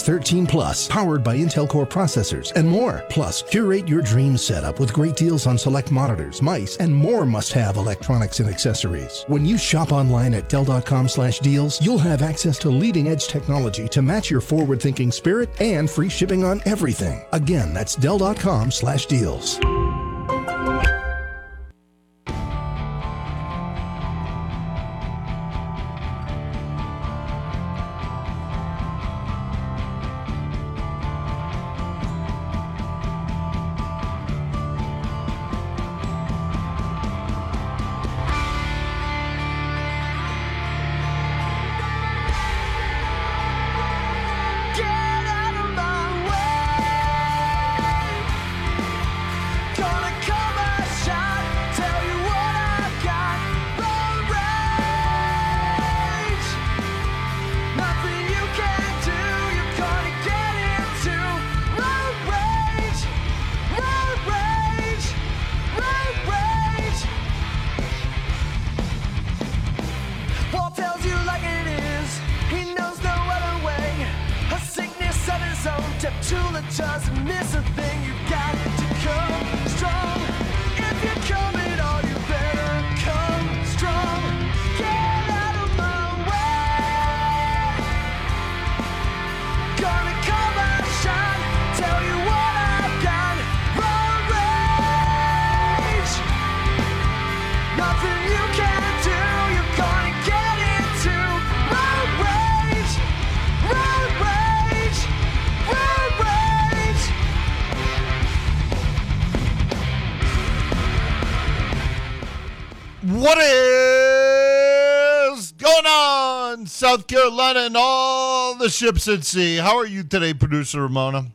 13 Plus, powered by Intel Core processors, and more. Plus, curate your dream setup with great deals on select monitors, mice, and more must-have electronics and accessories. When you shop online at Dell.com/deals, you'll have access to leading-edge technology to match your forward-thinking spirit and free shipping on everything. Again, that's Dell.com/deals. And all the ships at sea? How are you today, producer Ramona?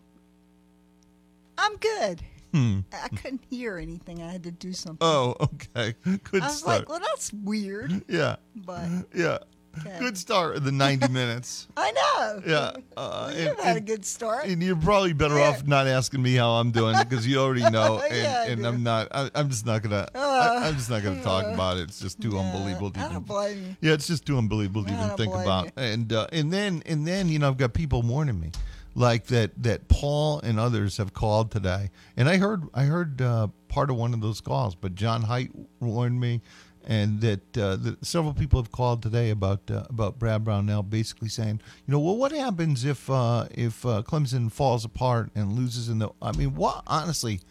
I'm good. Hmm. I couldn't hear anything. I had to do something. Oh, okay. Good I was start. like, well, that's weird. yeah, But yeah. Okay. Good start in the 90 minutes. I know. Yeah. Uh, You've and, had a good start. and you're probably better Yeah. off not asking me how I'm doing because you already know, and, Yeah, and. I'm not. I, I'm just not gonna. I, I'm just not gonna talk about it. It's just too unbelievable to I even don't blame you. Yeah, it's just too unbelievable to I even think about. you. And uh, and then and then you know I've got people warning me, like that that Paul and others have called today, and I heard I heard uh, part of one of those calls, but John Height warned me, and that, uh, that several people have called today about uh, about Brad Brownell, basically saying, you know, well, what happens if uh, if uh, Clemson falls apart and loses in the? I mean, what honestly.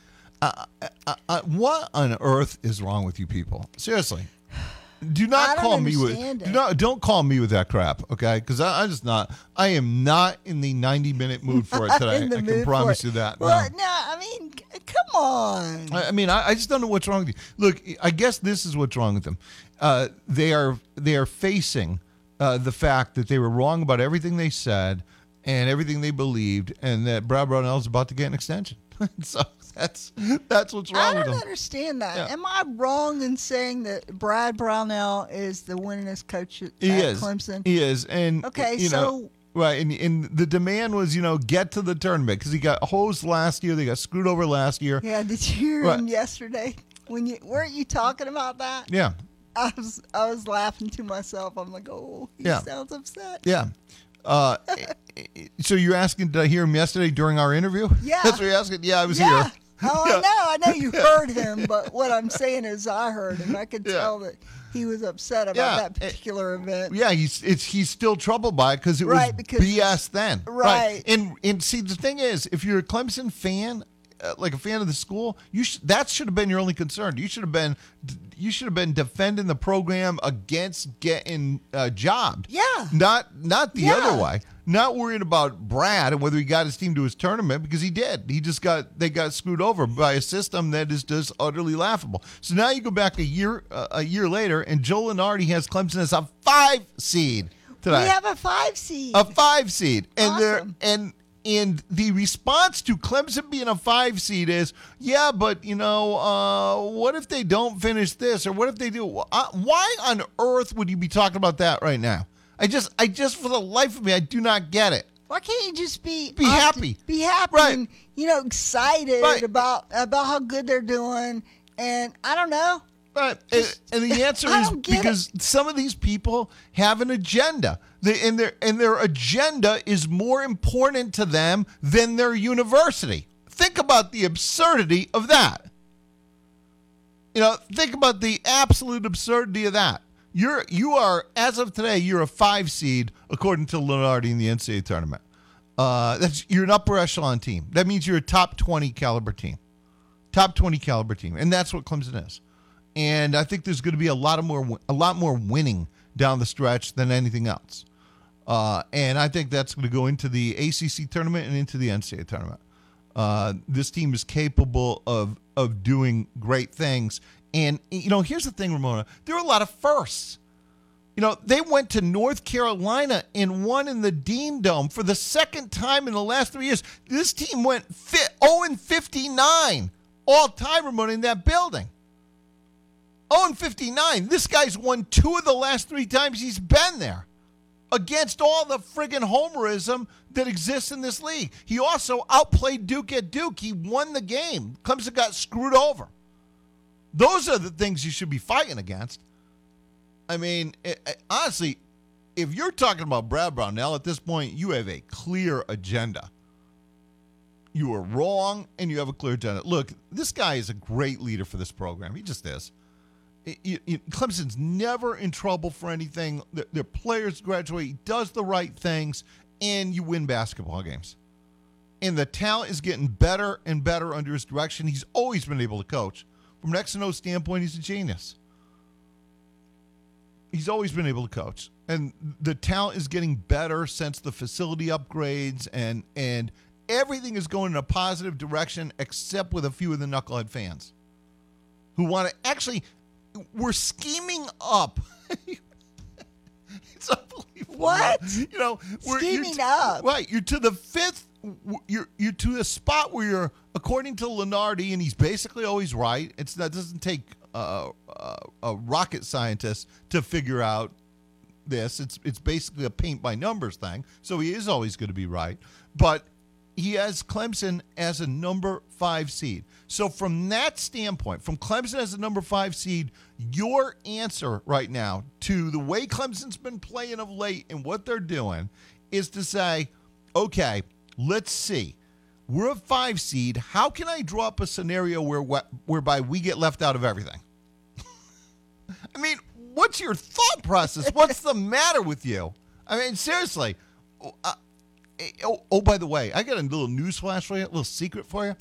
Uh, uh, what on earth is wrong with you people? Seriously, do not call me with understand do not don't call me with that crap, okay? Because I'm just not. I am not in the 90 minute mood for it today. I can promise you that. Well, no. no, I mean, c- come on. I I mean, I, I just don't know what's wrong with you. Look, I guess this is what's wrong with them. Uh, they are they are facing uh, the fact that they were wrong about everything they said and everything they believed, and that Brad Brownell is about to get an extension. so that's that's what's wrong I don't them. understand that. Yeah. Am I wrong in saying that Brad Brownell is the winningest coach at, He at is. Clemson? He is, and Okay, you know, so- right, and, and the demand was, you know, get to the tournament because he got hosed last year. They got screwed over last year. Yeah, did you hear Right. him yesterday? When you weren't you talking about that? Yeah, I was I was laughing to myself. I'm like, oh, he Yeah. sounds upset. yeah. Uh, so you're asking? Did I hear him yesterday during our interview? Yeah. that's what you're asking. Yeah, I was Yeah. here. Oh, Yeah. I know. I know you heard him, but what I'm saying is I heard him. I could Yeah. tell that he was upset about Yeah, that particular event. Yeah, he's it's he's still troubled by it because it Right, was because BS then. right. And and see the thing is, if you're a Clemson fan, uh, like a fan of the school, you sh- that should have been your only concern. You should have been you should have been defending the program against getting uh, jobbed. Yeah. Not not the Yeah. other way. Not worrying about Brad and whether he got his team to his tournament because he did. He just got they got screwed over by a system that is just utterly laughable. So now you go back a year uh, a year later, and Joe Lunardi has Clemson as a five seed today. We have a five seed. a five seed, and they're and and the response to Clemson being a five seed is, yeah, but you know, uh, what if they don't finish this, or what if they do? Uh, why on earth would you be talking about that right now? I just, I just, for the life of me, I do not get it. Why can't you just be Be happy. Be happy, Right. and you know, excited Right. about about how good they're doing, and I don't know. But and, Just- and the answer is don't it. because some of these people have an agenda. The, and their and their agenda is more important to them than their university. Think about the absurdity of that. You know, think about the absolute absurdity of that. You're you are as of today, you're a five seed according to Lunardi in the NCAA tournament. Uh, that's you're an upper echelon team. That means you're a top twenty caliber team, top twenty caliber team, and that's what Clemson is. And I think there's going to be a lot of more a lot more winning down the stretch than anything else. Uh, and I think that's going to go into the ACC tournament and into the NCAA tournament. Uh, this team is capable of of doing great things. And you know, here's the thing, Ramona. There are a lot of firsts. You know, they went to North Carolina and won in the Dean Dome for the second time in the last three years. This team went 0 59 all time, Ramona, in that building. 0 59. This guy's won two of the last three times he's been there against all the friggin' homerism that exists in this league. He also outplayed Duke at Duke. He won the game. Clemson got screwed over. Those are the things you should be fighting against. I mean, it, it- honestly, if you're talking about Brad Brownell at this point, you have a clear agenda. You are wrong, and you have a clear agenda. Look, this guy is a great leader for this program. He just is. Eh, it- it- Clemson's never in trouble for anything. Their, their players graduate. He does the right things, and you win basketball games. And the talent is getting better and better under his direction. He's always been able to coach. From an X and O standpoint, he's a genius. He's always been able to coach, and the talent is getting better since the facility upgrades, and and everything is going in a positive direction, except with a few of the knucklehead fans who want to actually. We're scheming up. it's unbelievable. What? You know, we're, Scheming t- up? Right, you're to the fifth. You're you're to a spot where you're, according to Lunardi, and he's basically always right. It's that doesn't take uh, uh, a rocket scientist to figure out this. It's it's basically a paint by numbers thing. So he is always going to be right, but he has Clemson as a number five seed. So from that standpoint, from Clemson as a number five seed, your answer right now to the way Clemson's been playing of late and what they're doing is to say, okay, let's see. We're a five seed. How can I draw up a scenario where whereby we get left out of everything? I mean, what's your thought process? What's the matter with you? I mean, seriously. Uh, oh, oh, by the way, I got a little news flash for you, a little secret for you.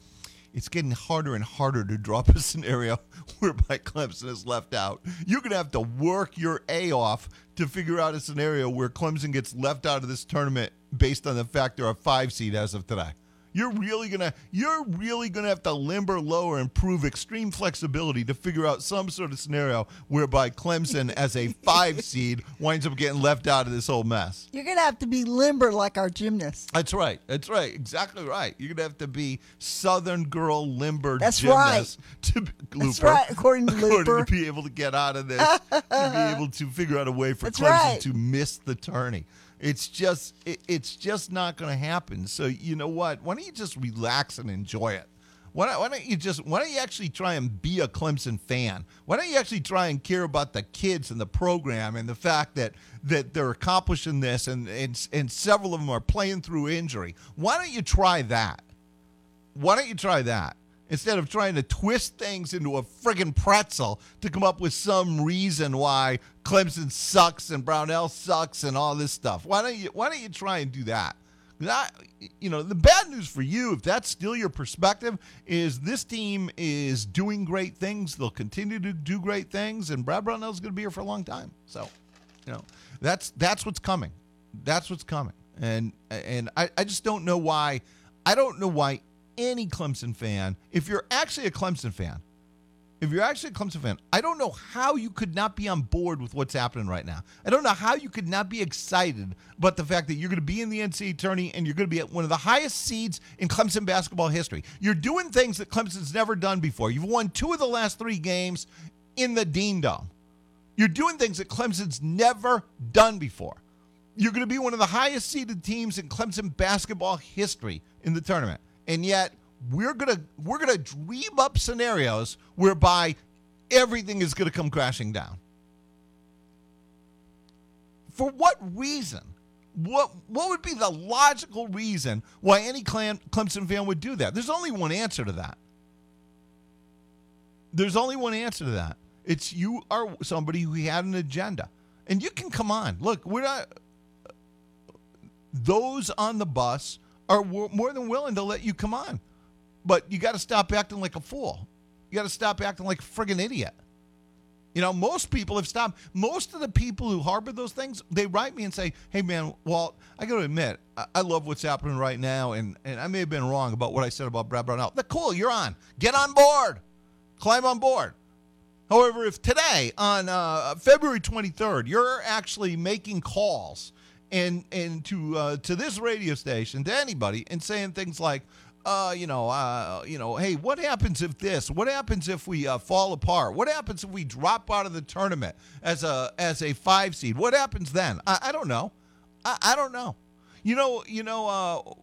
It's getting harder and harder to draw up a scenario whereby Clemson is left out. You're going to have to work your A off to figure out a scenario where Clemson gets left out of this tournament based on the fact they're a five seed as of today. You're really gonna you're really gonna have to limber lower and prove extreme flexibility to figure out some sort of scenario whereby Clemson as a five seed winds up getting left out of this whole mess. You're gonna have to be limber like our gymnasts. That's right. That's right. Exactly right. You're gonna have to be Southern girl limber That's gymnast to be, That's right, according to according Looper. to be able to get out of this, to be able to figure out a way for That's Clemson right. to miss the tourney. It's just it, it's just not going to happen. So you know what? Why don't you just relax and enjoy it? Why don't, why don't you just why don't you actually try and be a Clemson fan? Why don't you actually try and care about the kids and the program and the fact that that they're accomplishing this and and, and several of them are playing through injury? Why don't you try that? Why don't you try that? Instead of trying to twist things into a friggin' pretzel to come up with some reason why Clemson sucks and Brownell sucks and all this stuff. Why don't you why don't you try and do that? That you know, the bad news for you, if that's still your perspective, is this team is doing great things. They'll continue to do great things, and Brad Brownell's gonna be here for a long time. So, you know, that's that's what's coming. That's what's coming. And and I, I just don't know why I don't know why any Clemson fan, if you're actually a Clemson fan, if you're actually a Clemson fan, I don't know how you could not be on board with what's happening right now. I don't know how you could not be excited about the fact that you're going to be in the NCAA tourney and you're going to be at one of the highest seeds in Clemson basketball history. You're doing things that Clemson's never done before. You've won two of the last three games in the Dean Dome. You're doing things that Clemson's never done before. You're going to be one of the highest seeded teams in Clemson basketball history in the tournament. And yet, we're to we're to dream up scenarios whereby everything is to come crashing down. For what reason? What what would be the logical reason why any Clemson fan would do that? There's only one answer to that. There's only one answer to that. It's you are somebody who had an agenda, and you can come on. Look, we're not. Those on the bus are more than willing to let you come on, but you got to stop acting like a fool. You got to stop acting like a friggin' idiot. You know, most people have stopped. Most of the people who harbor those things, they write me and say, "Hey, man, Walt, I got to admit, I-, I love what's happening right now, and and I may have been wrong about what I said about Brad Brownell. But cool, you're on. Get on board. Climb on board." However, if today on uh, February 23rd you're actually making calls and and to uh, to this radio station to anybody and saying things like, uh, you know, uh, you know, hey, what happens if this? What happens if we uh, fall apart? What happens if we drop out of the tournament as a as a five seed? What happens then? I, I don't know. I, I don't know. You know, you know, uh,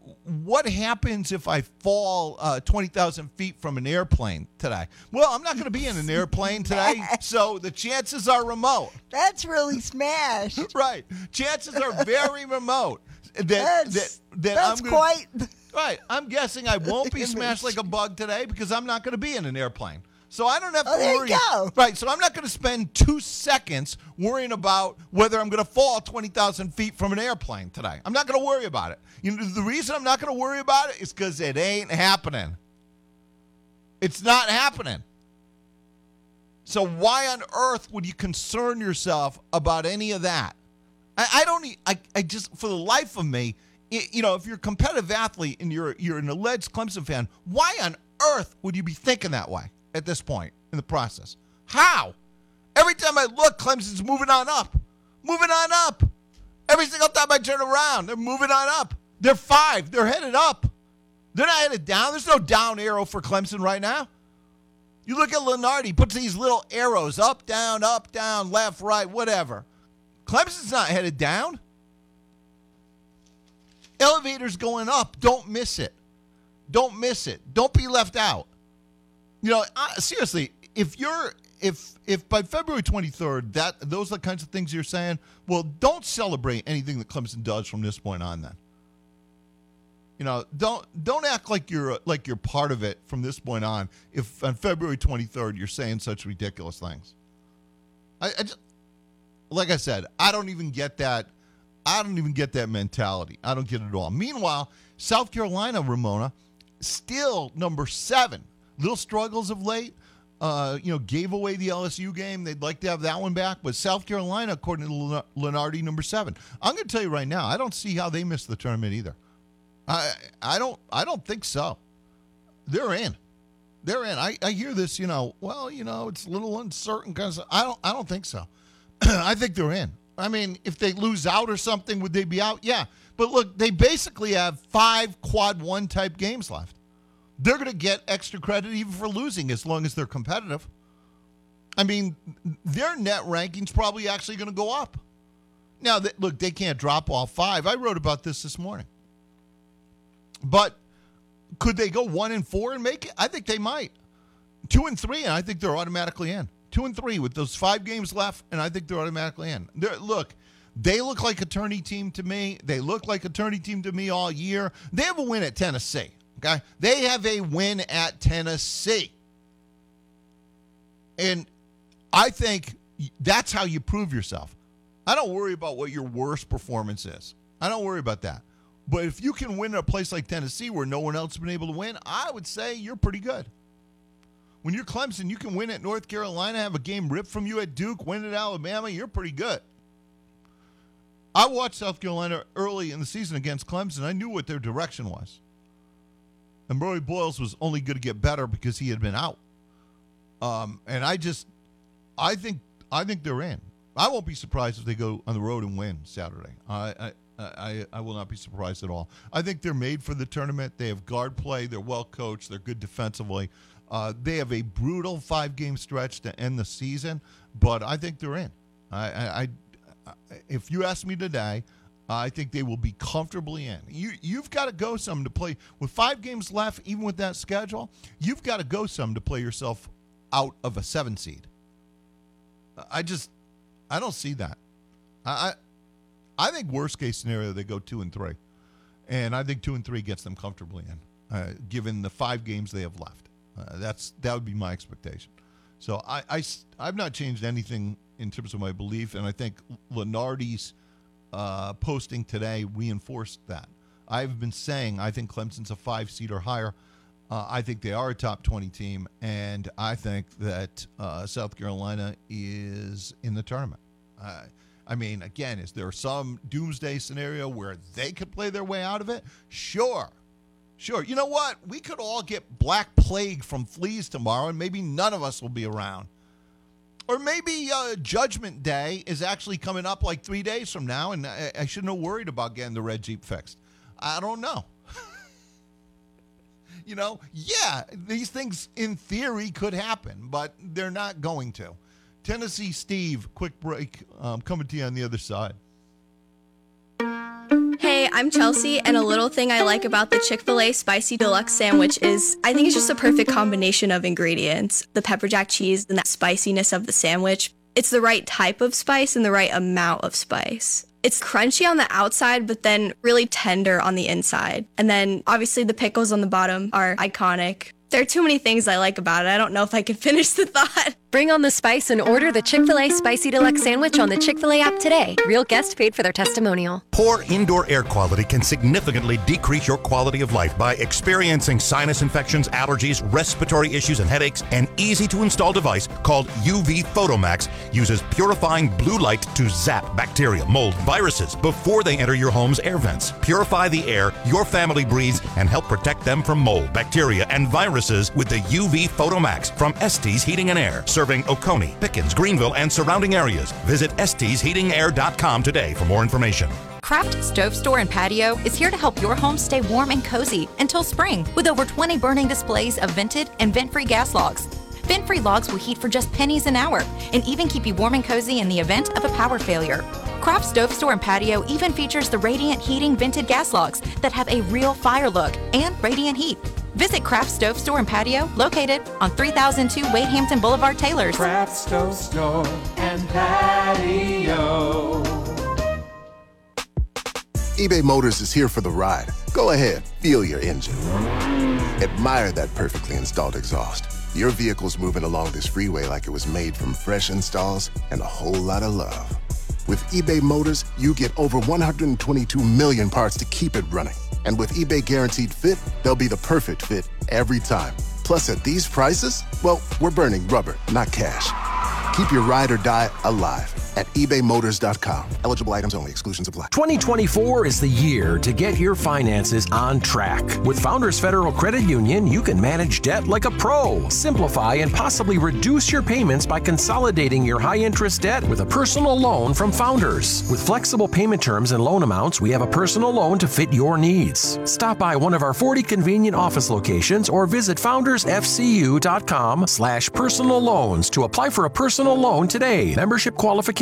what happens if I fall uh, twenty thousand feet from an airplane today? Well, I'm not going to be in an airplane today, so the chances are remote. That's really smashed. Right, chances are very remote. That That's, that, that that's I'm gonna, quite. right. I'm guessing I won't be smashed like a bug today because I'm not going to be in an airplane. So I don't have oh, to Oh, there you worry. go. Right. So I'm not going to spend two seconds worrying about whether I'm going to fall 20,000 feet from an airplane today. I'm not going to worry about it. You know, the reason I'm not going to worry about it is because it ain't happening. It's not happening. So why on earth would you concern yourself about any of that? I, I don't. I just for the life of me, i you know, if you're a competitive athlete and you're you're an alleged Clemson fan, why on earth would you be thinking that way at this point in the process? How? Every time I look, Clemson's moving on up, moving on up. Every single time I turn around, they're moving on up. They're five. They're headed up. They're not headed down. There's no down arrow for Clemson right now. You look at Lunardi, he puts these little arrows up, down, up, down, left, right, whatever. Clemson's not headed down. Elevator's going up. Don't miss it. Don't miss it. Don't be left out. You know, I, seriously, if you're if if by February 23rd that those are the kinds of things you're saying, well, don't celebrate anything that Clemson does from this point on then. You know, don't don't act like you're like you're part of it from this point on. If on February 23rd you're saying such ridiculous things, I, I just like I said, I don't even get that. I don't even get that mentality. I don't get it at all. Meanwhile, South Carolina, Ramona, still number seven. Little struggles of late. Uh, you know, gave away the LSU game. They'd like to have that one back, but South Carolina, according to Len- Lunardi, number seven. I'm going to tell you right now, I don't see how they missed the tournament either. I I don't I don't think so. They're in. They're in. I, I hear this, you know, well, you know, it's a little uncertain kind because I don't I don't think so. I think they're in. I mean, if they lose out or something, would they be out? Yeah. But look, they basically have five quad one type games left. They're going to get extra credit even for losing as long as they're competitive. I mean, their net ranking's probably actually going to go up. Now, that, look, they can't drop all five. I wrote about this this morning. But could they go one and four and make it? I think they might. Two and three, and I think they're automatically in. Two and three with those five games left, and I think they're automatically in. They're, look, they look like a tourney team to me. They look like a tourney team to me all year. They have a win at Tennessee. Okay, they have a win at Tennessee, and I think that's how you prove yourself. I don't worry about what your worst performance is. I don't worry about that. But if you can win at a place like Tennessee where no one else has been able to win, I would say you're pretty good. When you're Clemson, you can win at North Carolina, have a game ripped from you at Duke, win at Alabama, you're pretty good. I watched South Carolina early in the season against Clemson. I knew what their direction was. And Murray Boyles was only going to get better because he had been out. Um, and I just, I think, I think they're in. I won't be surprised if they go on the road and win Saturday. I, I, I, I will not be surprised at all. I think they're made for the tournament. They have guard play. They're well coached. They're good defensively. Uh, they have a brutal five game stretch to end the season, but I think they're in. I, I, I if you ask me today, I think they will be comfortably in. You you've got to go some to play with five games left, even with that schedule. You've got to go some to play yourself out of a seven seed. I just I don't see that. I I think worst case scenario they go two and three, and I think two and three gets them comfortably in, uh, given the five games they have left. Uh, that's that would be my expectation. So I, I've not changed anything in terms of my belief, and I think Lunardi's uh, posting today reinforced that. I've been saying I think Clemson's a five seed or higher. Uh, I think they are a top 20 team, and I think that uh, South Carolina is in the tournament. Uh, I mean, again, is there some doomsday scenario where they could play their way out of it? Sure. Sure. You know what? We could all get black plague from fleas tomorrow, and maybe none of us will be around. Or maybe uh, Judgment Day is actually coming up like three days from now, and I, I shouldn't have worried about getting the red Jeep fixed. I don't know. you know, yeah, these things in theory could happen, but they're not going to. Tennessee Steve, quick break. Um, coming to you on the other side. I'm Chelsea, and a little thing I like about the Chick fil A Spicy Deluxe sandwich is I think it's just a perfect combination of ingredients the pepper jack cheese and that spiciness of the sandwich. It's the right type of spice and the right amount of spice. It's crunchy on the outside, but then really tender on the inside. And then obviously the pickles on the bottom are iconic. There are too many things I like about it. I don't know if I can finish the thought. Bring on the spice and order the Chick fil A Spicy Deluxe Sandwich on the Chick fil A app today. Real guest paid for their testimonial. Poor indoor air quality can significantly decrease your quality of life by experiencing sinus infections, allergies, respiratory issues, and headaches. An easy to install device called UV Photomax uses purifying blue light to zap bacteria, mold, viruses before they enter your home's air vents. Purify the air your family breathes and help protect them from mold, bacteria, and viruses with the UV Photomax from Estes Heating and Air, serving Oconee, Pickens, Greenville, and surrounding areas. Visit estesheatingair.com today for more information. Craft Stove Store and Patio is here to help your home stay warm and cozy until spring with over 20 burning displays of vented and vent free gas logs. Vent free logs will heat for just pennies an hour and even keep you warm and cozy in the event of a power failure. Craft Stove Store and Patio even features the Radiant Heating vented gas logs that have a real fire look and radiant heat. Visit Craft Stove Store and Patio, located on 3002 Wade Hampton Boulevard, Taylor's. Craft Stove Store and Patio. eBay Motors is here for the ride. Go ahead, feel your engine. Admire that perfectly installed exhaust. Your vehicle's moving along this freeway like it was made from fresh installs and a whole lot of love. With eBay Motors, you get over 122 million parts to keep it running. And with eBay Guaranteed Fit, they'll be the perfect fit every time. Plus, at these prices, well, we're burning rubber, not cash. Keep your ride or die alive at ebaymotors.com. Eligible items only, exclusions apply. 2024 is the year to get your finances on track. With Founders Federal Credit Union, you can manage debt like a pro, simplify and possibly reduce your payments by consolidating your high interest debt with a personal loan from Founders. With flexible payment terms and loan amounts, we have a personal loan to fit your needs. Stop by one of our 40 convenient office locations or visit foundersfcu.com slash personal loans to apply for a personal loan today. Membership qualification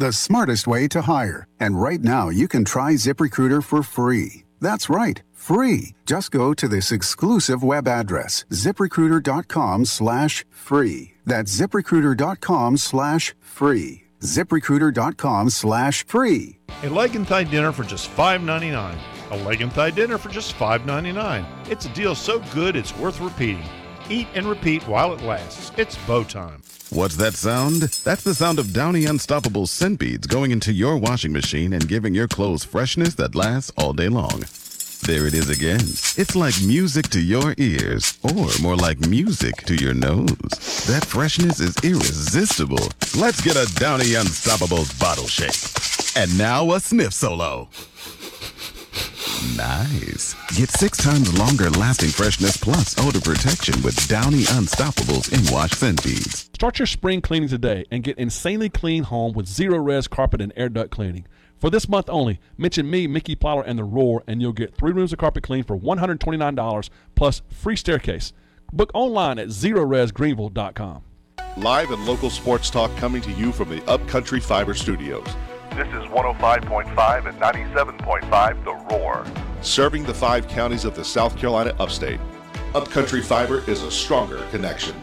the smartest way to hire. And right now, you can try ZipRecruiter for free. That's right, free. Just go to this exclusive web address, ziprecruiter.com slash free. That's ziprecruiter.com slash free. ziprecruiter.com slash free. A leg and thigh dinner for just $5.99. A leg and thigh dinner for just $5.99. It's a deal so good it's worth repeating. Eat and repeat while it lasts. It's bow time. What's that sound? That's the sound of Downy Unstoppable scent beads going into your washing machine and giving your clothes freshness that lasts all day long. There it is again. It's like music to your ears, or more like music to your nose. That freshness is irresistible. Let's get a Downy Unstoppable bottle shake. And now a sniff solo. Nice. Get six times longer lasting freshness plus odor protection with Downy Unstoppables in wash scent beads. Start your spring cleaning today and get insanely clean home with Zerorez carpet and air duct cleaning. For this month only, mention me, Mickey Plyler, and the Roar, and you'll get three rooms of carpet clean for $129 plus free staircase. Book online at zerorezgreenville.com. Live and local sports talk coming to you from the Upcountry Fiber Studios. This is 105.5 and 97.5 The Roar. Serving the five counties of the South Carolina upstate. Upcountry Fiber is a stronger connection.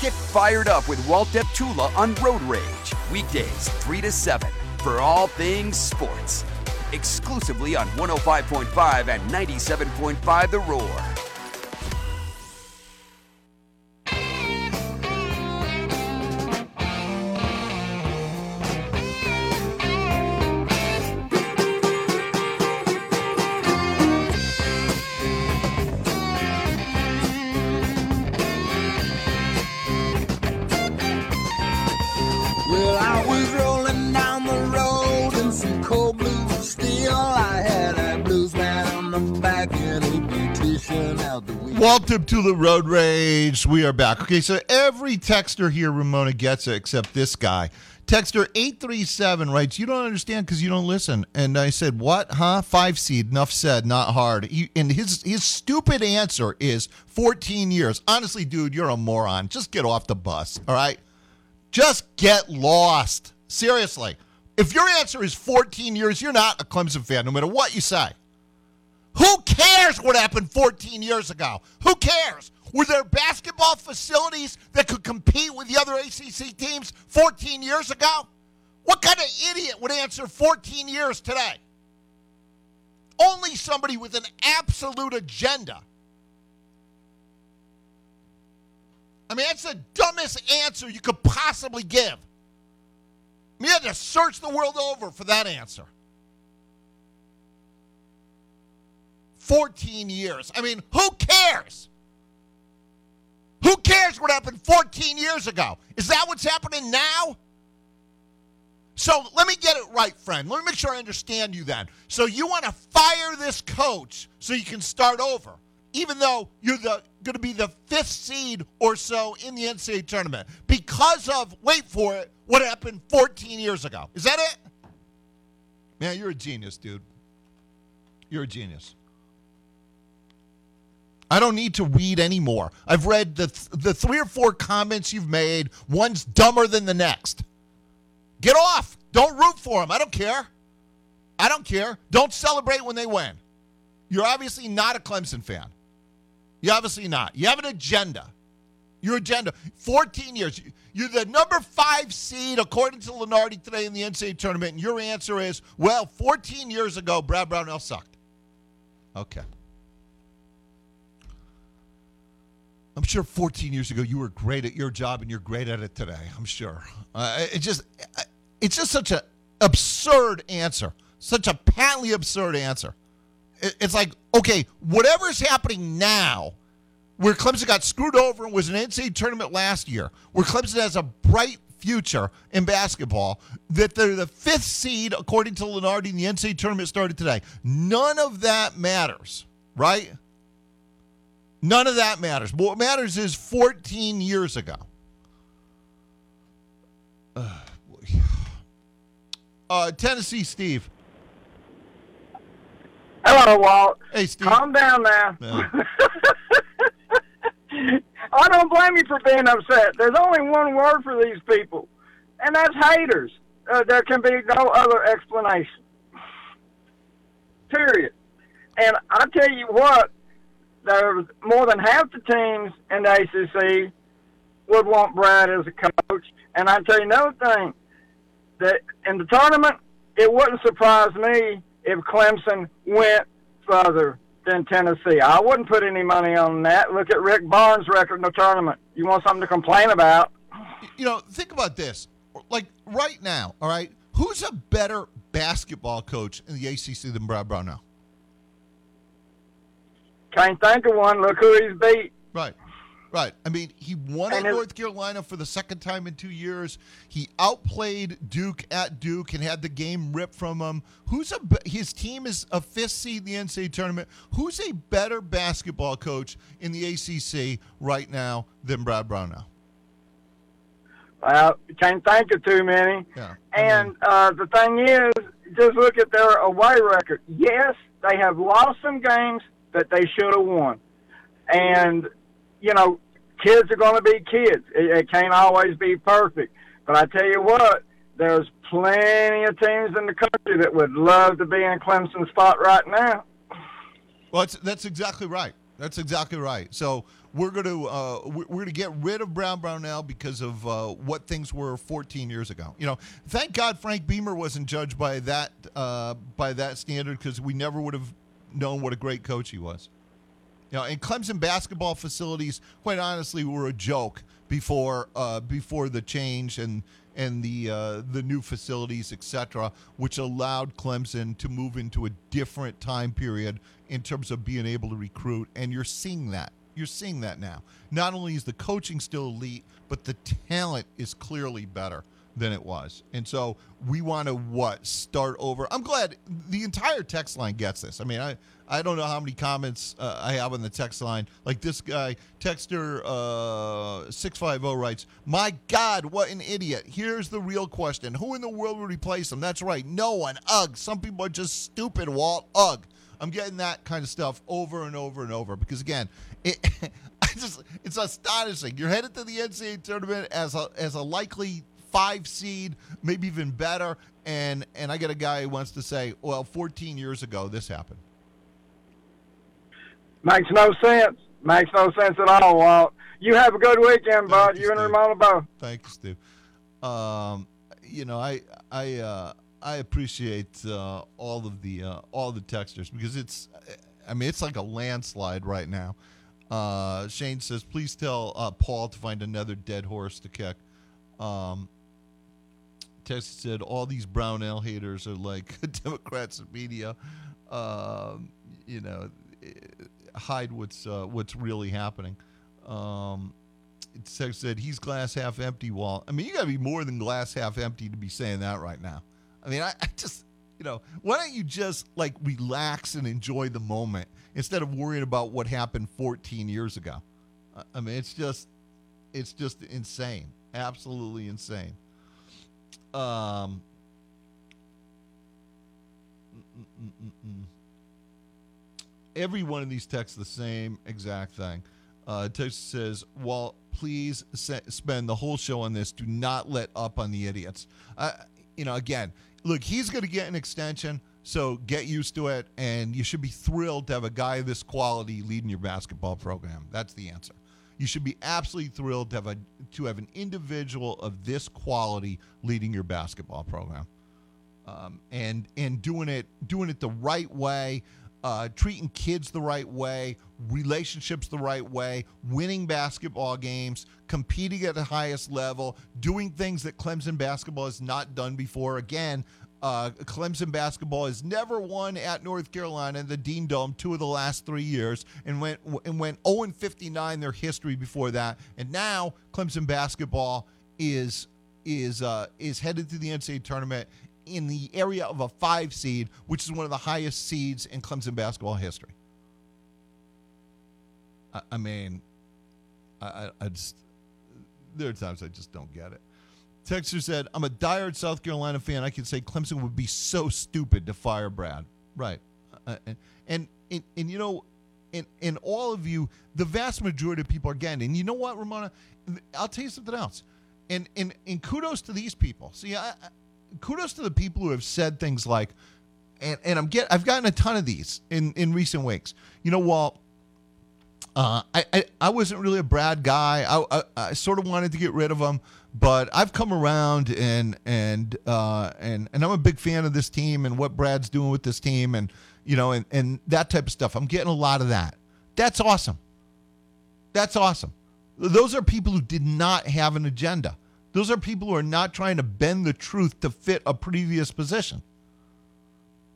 Get fired up with Walt Deptula on Road Rage. Weekdays, 3 to 7, for all things sports. Exclusively on 105.5 and 97.5 The Roar. Welcome to the Road Rage. We are back. Okay, so every texter here, Ramona, gets it except this guy. Texter 837 writes, You don't understand because you don't listen. And I said, What? Huh? Five seed. Enough said. Not hard. He, and his, his stupid answer is 14 years. Honestly, dude, you're a moron. Just get off the bus. All right? Just get lost. Seriously. If your answer is 14 years, you're not a Clemson fan, no matter what you say. Who cares what happened 14 years ago? Who cares? Were there basketball facilities that could compete with the other ACC teams 14 years ago? What kind of idiot would answer 14 years today? Only somebody with an absolute agenda. I mean, that's the dumbest answer you could possibly give. You had to search the world over for that answer. 14 years. I mean, who cares? Who cares what happened 14 years ago? Is that what's happening now? So let me get it right, friend. Let me make sure I understand you then. So you want to fire this coach so you can start over, even though you're the going to be the fifth seed or so in the NCAA tournament because of wait for it what happened 14 years ago. Is that it? Man, you're a genius, dude. You're a genius. I don't need to read anymore. I've read the the three or four comments you've made. One's dumber than the next. Get off. Don't root for them. I don't care. I don't care. Don't celebrate when they win. You're obviously not a Clemson fan. You're obviously not. You have an agenda. Your agenda. 14 years. You're the number five seed according to Lunardi today in the NCAA tournament, and your answer is, well, 14 years ago, Brad Brownell sucked. Okay. I'm sure 14 years ago you were great at your job and you're great at it today. I'm sure. Uh, it just, it's just such an absurd answer, such a patently absurd answer. It's like, okay, whatever's happening now, where Clemson got screwed over and was an NCAA tournament last year, where Clemson has a bright future in basketball, that they're the fifth seed according to Lunardi, and the NCAA tournament started today. None of that matters, right? None of that matters. But what matters is 14 years ago. Uh. Uh, Tennessee Steve. Hello, Walt. Hey, Steve. Calm down now. I don't blame you for being upset. There's only one word for these people, and that's haters. Uh, there can be no other explanation. Period. And I tell you what, there's more than half the teams in the ACC would want Brad as a coach. And I tell you another thing, that in the tournament, it wouldn't surprise me if Clemson went further than Tennessee. I wouldn't put any money on that. Look at Rick Barnes' record in the tournament. You want something to complain about? You know, think about this. Like right now, all right, who's a better basketball coach in the ACC than Brad Brownell? Can't think of one. Look who he's beat. Right. Right. I mean, he won at And it- North Carolina for the second time in two years. He outplayed Duke at Duke and had the game ripped from him. Who's a his team is a fifth seed in the NCAA tournament. Who's a better basketball coach in the ACC right now than Brad Brownell? Well, can't think of too many. Yeah. And uh, the thing is, just look at their away record. Yes, they have lost some games that they should have won. And, you know, kids are going to be kids. It, it can't always be perfect. But I tell you what, there's plenty of teams in the country that would love to be in Clemson's spot right now. Well, that's, exactly right. That's exactly right. So we're going to uh, we're going to get rid of Brown Brownell because of uh, what things were 14 years ago. You know, thank God Frank Beamer wasn't judged by that uh, by that standard because we never would have known what a great coach he was. You know, and Clemson basketball facilities, quite honestly, were a joke before uh, before the change and and the uh, the new facilities, etc., which allowed Clemson to move into a different time period in terms of being able to recruit. And you're seeing that. You're seeing that now. Not only is the coaching still elite, but the talent is clearly better than it was. And so we want to what start over. I'm glad the entire text line gets this. I mean, I I don't know how many comments uh, I have on the text line. Like this guy, texter uh, six five zero writes, "My God, what an idiot! Here's the real question: Who in the world would replace him? That's right, no one. Ugh. Some people are just stupid. Walt. Ugh. I'm getting that kind of stuff over and over and over because again, it, I just it's astonishing. You're headed to the NCAA tournament as a as a likely five seed, maybe even better, and and I get a guy who wants to say, well, 14 years ago this happened. Makes no sense. Makes no sense at all, Walt. You have a good weekend, bud. You and Ramona both. Thank you, Steve. Um, you know, I I uh, I appreciate uh, all of the uh, all the texters because it's, I mean, it's like a landslide right now. Uh, Shane says, please tell uh, Paul to find another dead horse to kick. Um, Text said all these Brownell haters are like Democrats and media. Um, you know, eh, hide what's uh, what's really happening. Um, said he's glass half empty. Wall. I mean, you got to be more than glass half empty to be saying that right now. I mean, I, I just you know, why don't you just like relax and enjoy the moment instead of worrying about what happened 14 years ago? I mean, it's just it's just insane, absolutely insane. Um, every one of these texts the same exact thing. Uh, text says, "Well, please se- spend the whole show on this. Do not let up on the idiots." Uh, you know, again, look, he's going to get an extension, so get used to it, and you should be thrilled to have a guy of this quality leading your basketball program. That's the answer. You should be absolutely thrilled to have a to have an individual of this quality leading your basketball program um, and and doing it doing it the right way, uh, treating kids the right way, relationships the right way, winning basketball games, competing at the highest level, doing things that Clemson basketball has not done before. Again. Uh, Clemson basketball has never won at North Carolina, in the Dean Dome, two of the last three years, and went and went 0 and 59 their history before that. And now Clemson basketball is is uh, is headed to the NCAA tournament in the area of a five seed, which is one of the highest seeds in Clemson basketball history. I, I mean, I, I just there are times I just don't get it. Texter said, "I'm a diehard South Carolina fan. I can say Clemson would be so stupid to fire Brad." Right, uh, and, and and and you know, and and all of you, the vast majority of people are getting. And you know what, Ramona? I'll tell you something else. And and and kudos to these people. See, I, kudos to the people who have said things like, and and I'm get I've gotten a ton of these in in recent weeks. You know, Walt. Uh, I, I I wasn't really a Brad guy. I, I I sort of wanted to get rid of him, but I've come around and and uh, and and I'm a big fan of this team and what Brad's doing with this team and you know and and that type of stuff. I'm getting a lot of that. That's awesome. That's awesome. Those are people who did not have an agenda. Those are people who are not trying to bend the truth to fit a previous position.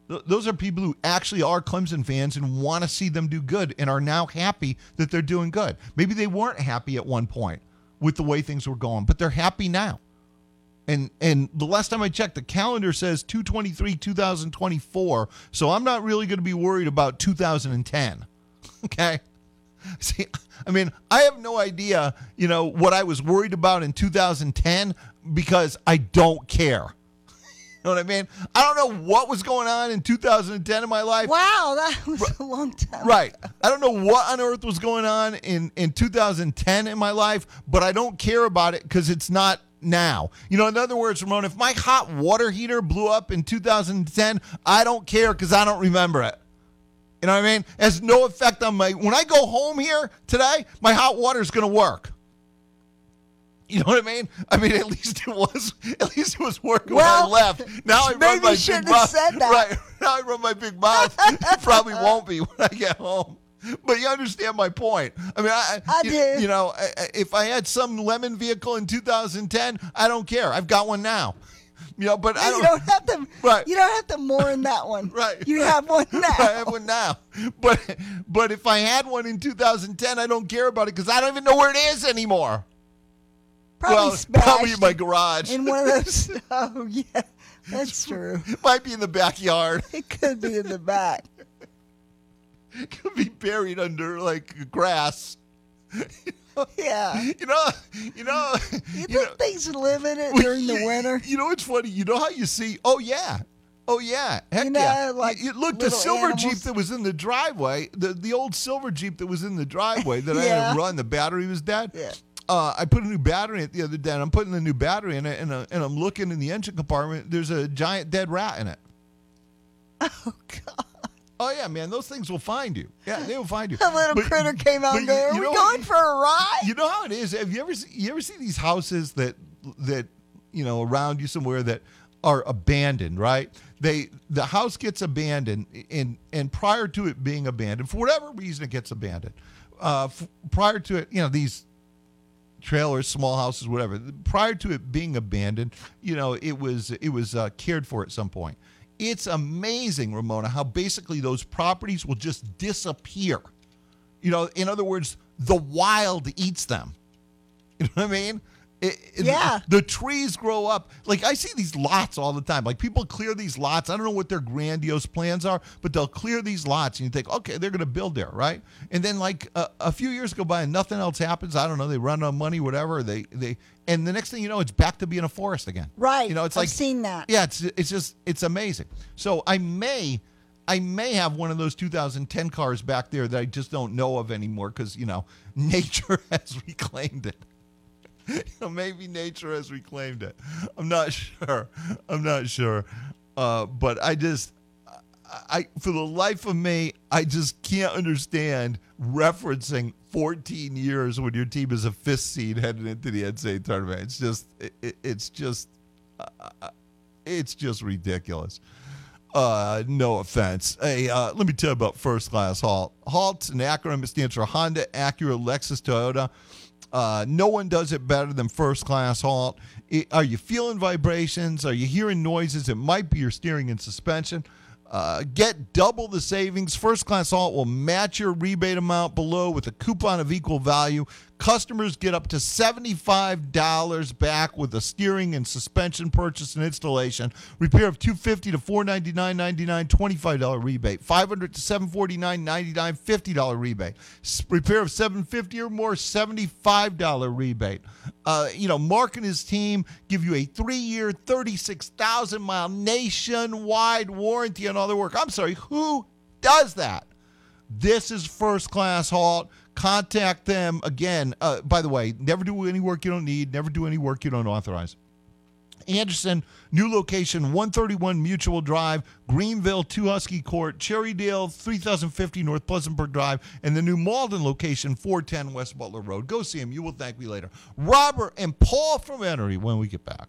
Th- Those are people who actually are Clemson fans and want to see them do good and are now happy that they're doing good. Maybe they weren't happy at one point with the way things were going, but they're happy now. And and the last time I checked, the calendar says 223 2024. So I'm not really going to be worried about 2010. Okay. See, I mean, I have no idea, you know, what I was worried about in 2010 because I don't care. You know what I mean? I don't know what was going on in 2010 in my life. Wow, that was a long time. Right. I don't know what on earth was going on in, in 2010 in my life, but I don't care about it because it's not now. You know, in other words, Ramon, if my hot water heater blew up in 2010, I don't care because I don't remember it. You know what I mean? It has no effect on my. When I go home here today, my hot water is going to work. You know what I mean? I mean, at least it was. At least it was working Well, when I left. Now I run my you big mouth. that. Right. Now I run my big mouth. it probably won't be when I get home. But you understand my point. I mean, I, I you, do. You know, if I had some lemon vehicle in 2010, I don't care. I've got one now. You know, but I you don't. don't have to. Right. You don't have to mourn that one. Right. You have one now. I have one now. But but if I had one in 2010, I don't care about it because I don't even know where it is anymore. Probably well, probably in my garage. in one of those. Oh yeah, that's true. Might be in the backyard. It could be in the back. Could be buried under like grass. Yeah. You know, you know, You think things live in it during the winter? You know it's funny? You know how you see? Oh yeah, oh yeah. Heck You know, yeah. like You- you look, the silver animals. jeep that was in the driveway, the the old silver jeep that was in the driveway that I had to run. The battery was dead. Yeah. Uh, I put a new battery in it the other day, and I'm putting a new battery in it, and, uh, and I'm looking in the engine compartment. There's a giant dead rat in it. Oh God. Oh yeah, man, those things will find you. Yeah, they will find you. A little But- critter came out you Are we know- going for a ride? You know how it is. Have you ever you ever see these houses that that you know around you somewhere that are abandoned? Right? They the house gets abandoned, and and prior to it being abandoned, for whatever reason, it gets abandoned. Uh, f- prior to it, you know these trailers, small houses, whatever. Prior to it being abandoned, you know, it was it was uh, cared for at some point. It's amazing, Ramona, how basically those properties will just disappear. You know, in other words, the wild eats them. You know what I mean? It- Yeah. The trees grow up. Like I see these lots all the time. Like people clear these lots. I don't know what their grandiose plans are, but they'll clear these lots, and you think, okay, they're going to build there, right? And then like a, a few years go by and nothing else happens. I don't know. They run out of money, whatever. They they and the next thing you know, it's back to being a forest again. Right. You know, it's I've like seen that. Yeah, it's it's just it's amazing. So I may. I may have one of those 2010 cars back there that I just don't know of anymore because you know nature has reclaimed it. You know, maybe nature has reclaimed it. I'm not sure. I'm not sure. Uh, but I just, I, for the life of me, I just can't understand referencing 14 years when your team is a fifth seed heading into the NCAA tournament. It's just, it, it- it's just, uh, uh, it's just ridiculous. Uh, no offense. Hey, uh, let me tell you about First Class Halt. Halt's an acronym. Stands for Honda, Acura, Lexus, Toyota. Uh, no one does it better than First Class Halt. I- are you feeling vibrations? Are you hearing noises? It might be your steering and suspension. Uh, get double the savings. First Class Halt will match your rebate amount below with a coupon of equal value. Customers get up to $75 back with a steering and suspension purchase and installation. Repair of 250 to 499.99, $25 rebate. 500 to 749.99, $50 rebate. Repair of 750 or more, $75 rebate. Uh, you know, Mark and his team give you a three-year, 36,000 mile nationwide warranty on all their work. I'm sorry, who does that? This is First Class Halt. Contact them again. Uh, by the way, never do any work you don't need. Never do any work you don't authorize. Anderson, new location 131 Mutual Drive, Greenville, 2 Husky Court, Cherrydale, 3050 North Pleasantburg Drive, and the new Mauldin location 410 West Butler Road. Go see him. You will thank me later. Robert and Paul from Henry when we get back.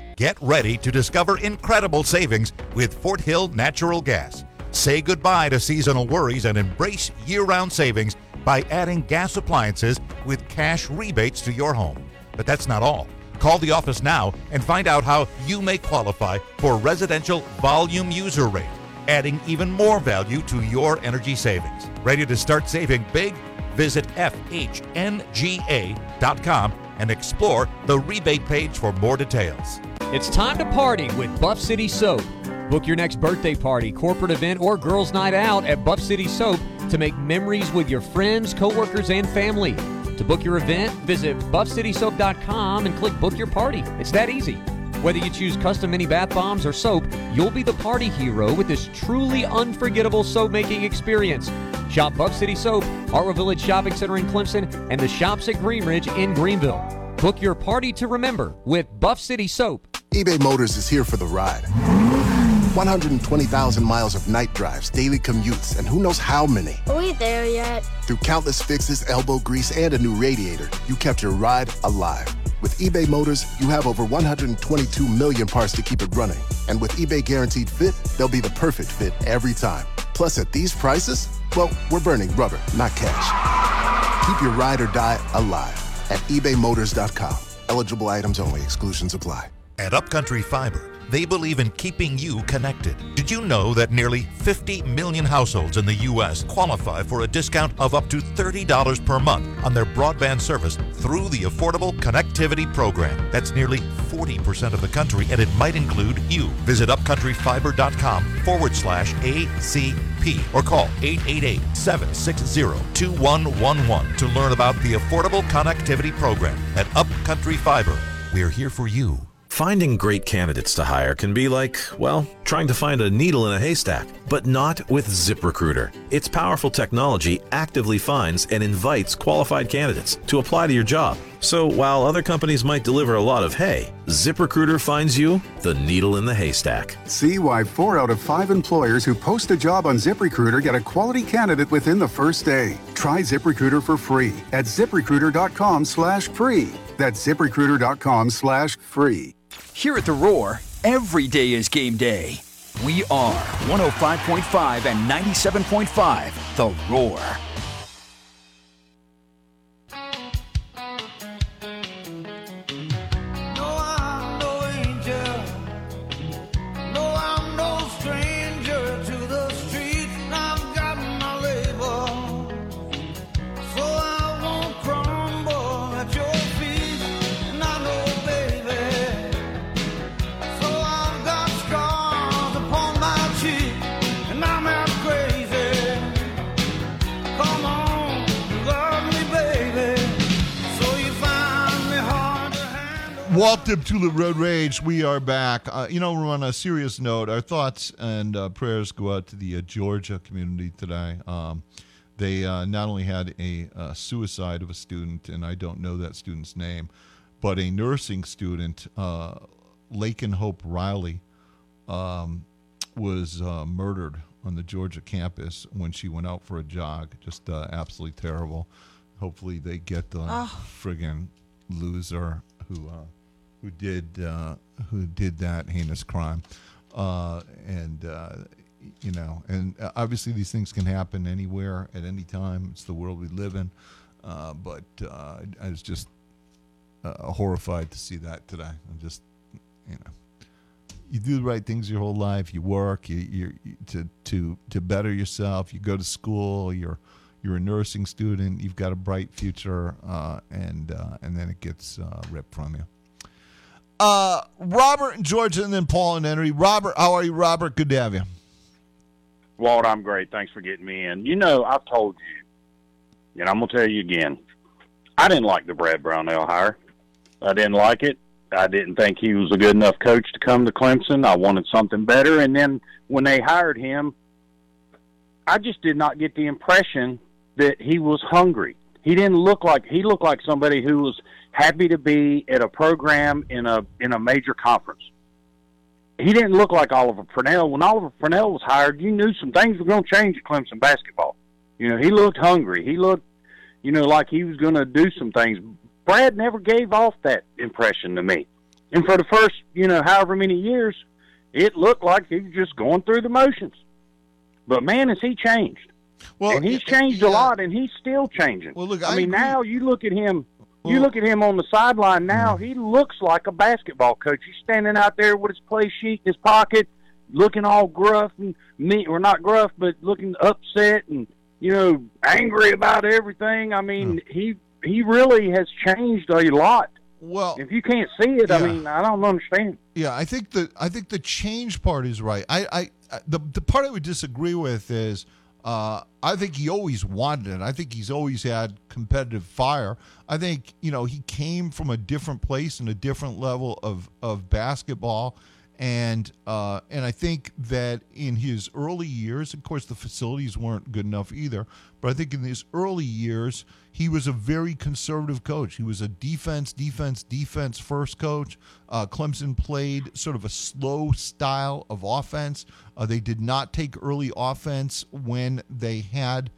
Get ready to discover incredible savings with Fort Hill Natural Gas. Say goodbye to seasonal worries and embrace year round savings by adding gas appliances with cash rebates to your home. But that's not all. Call the office now and find out how you may qualify for residential volume user rate, adding even more value to your energy savings. Ready to start saving big? Visit FHNGA.com and explore the rebate page for more details. It's time to party with Buff City Soap. Book your next birthday party, corporate event, or girls' night out at Buff City Soap to make memories with your friends, coworkers, and family. To book your event, visit buffcitysoap.com and click Book Your Party. It's that easy. Whether you choose custom mini bath bombs or soap, you'll be the party hero with this truly unforgettable soap making experience. Shop Buff City Soap, Hartwell Village Shopping Center in Clemson, and the shops at Green Ridge in Greenville. Book your party to remember with Buff City Soap. eBay Motors is here for the ride. 120,000 miles of night drives, daily commutes, and who knows how many. Are we there yet? Through countless fixes, elbow grease, and a new radiator, you kept your ride alive. With eBay Motors, you have over 122 million parts to keep it running. And with eBay Guaranteed Fit, they'll be the perfect fit every time. Plus, at these prices, well, we're burning rubber, not cash. Keep your ride or die alive at ebaymotors.com. Eligible items only, exclusions apply. At Upcountry Fiber, they believe in keeping you connected. Did you know that nearly 50 million households in the U.S. qualify for a discount of up to $30 per month on their broadband service through the Affordable Connectivity Program? That's nearly 40% of the country, and it might include you. Visit upcountryfiber.com forward slash ACP or call 888 760 2111 to learn about the Affordable Connectivity Program. At Upcountry Fiber, we're here for you. Finding great candidates to hire can be like, well, trying to find a needle in a haystack, but not with ZipRecruiter. Its powerful technology actively finds and invites qualified candidates to apply to your job. So while other companies might deliver a lot of hay, ZipRecruiter finds you the needle in the haystack. See why four out of five employers who post a job on ZipRecruiter get a quality candidate within the first day. Try ZipRecruiter for free at ziprecruiter.com slash free. That's ziprecruiter.com slash free. Here at The Roar, every day is game day. We are 105.5 and 97.5 The Roar. To Walt Road Rage, we are back. Uh, you know, we're on a serious note. Our thoughts and uh, prayers go out to the uh, Georgia community today. Um, they uh, not only had a uh, suicide of a student, and I don't know that student's name, but a nursing student, uh, and Hope Riley, um, was uh, murdered on the Georgia campus when she went out for a jog. Just uh, absolutely terrible. Hopefully, they get the Oh. friggin' loser who uh, who did uh, who did that heinous crime, uh, and uh, you know, and uh, obviously these things can happen anywhere at any time. It's the world we live in, uh, but uh, I was just horrified to see that today. I'm just, you know, you do the right things your whole life. You work, you, you, to to to better yourself. You go to school. You're you're a nursing student. You've got a bright future, and and then it gets ripped from you. Uh, Robert and Georgia, and then Paul and Henry. Robert, how are you, Robert? Good to have you. Walt, I'm great. Thanks for getting me in. You know, I've told you, and I'm going to tell you again, I didn't like the Brad Brownell hire. I didn't like it. I didn't think he was a good enough coach to come to Clemson. I wanted something better. And then when they hired him, I just did not get the impression that he was hungry. He didn't look like he looked like somebody who was happy to be at a program in a in a major conference. he didn't look like Oliver Purnell. When Oliver Purnell was hired, you knew some things were going to change at Clemson basketball. You know, he looked hungry. He looked, you know, like he was going to do some things. Brad never gave off that impression to me. And for the first, you know, however many years, it looked like he was just going through the motions. But man, has he changed? Well, and he's changed a lot, and he's still changing. Well, look, I, I mean, agree. now you look at him. You look at him on the sideline now. Hmm. He looks like a basketball coach. He's standing out there with his play sheet in his pocket, looking all gruff and me, or not gruff, but looking upset and you know angry about everything. I mean, hmm. he he really has changed a lot. Well, if you can't see it, I mean, I don't understand. Yeah, I think the I think the change part is right. I, I I- the the part I would disagree with is uh, I think he always wanted it. I think he's always had competitive fire. I think you know he came from a different place and a different level of of basketball. And uh, and I think that in his early years, of course, the facilities weren't good enough either. But I think in his early years, he was a very conservative coach. He was a defense, defense, defense first coach. Uh, Clemson played sort of a slow style of offense. Uh, they did not take early offense when they had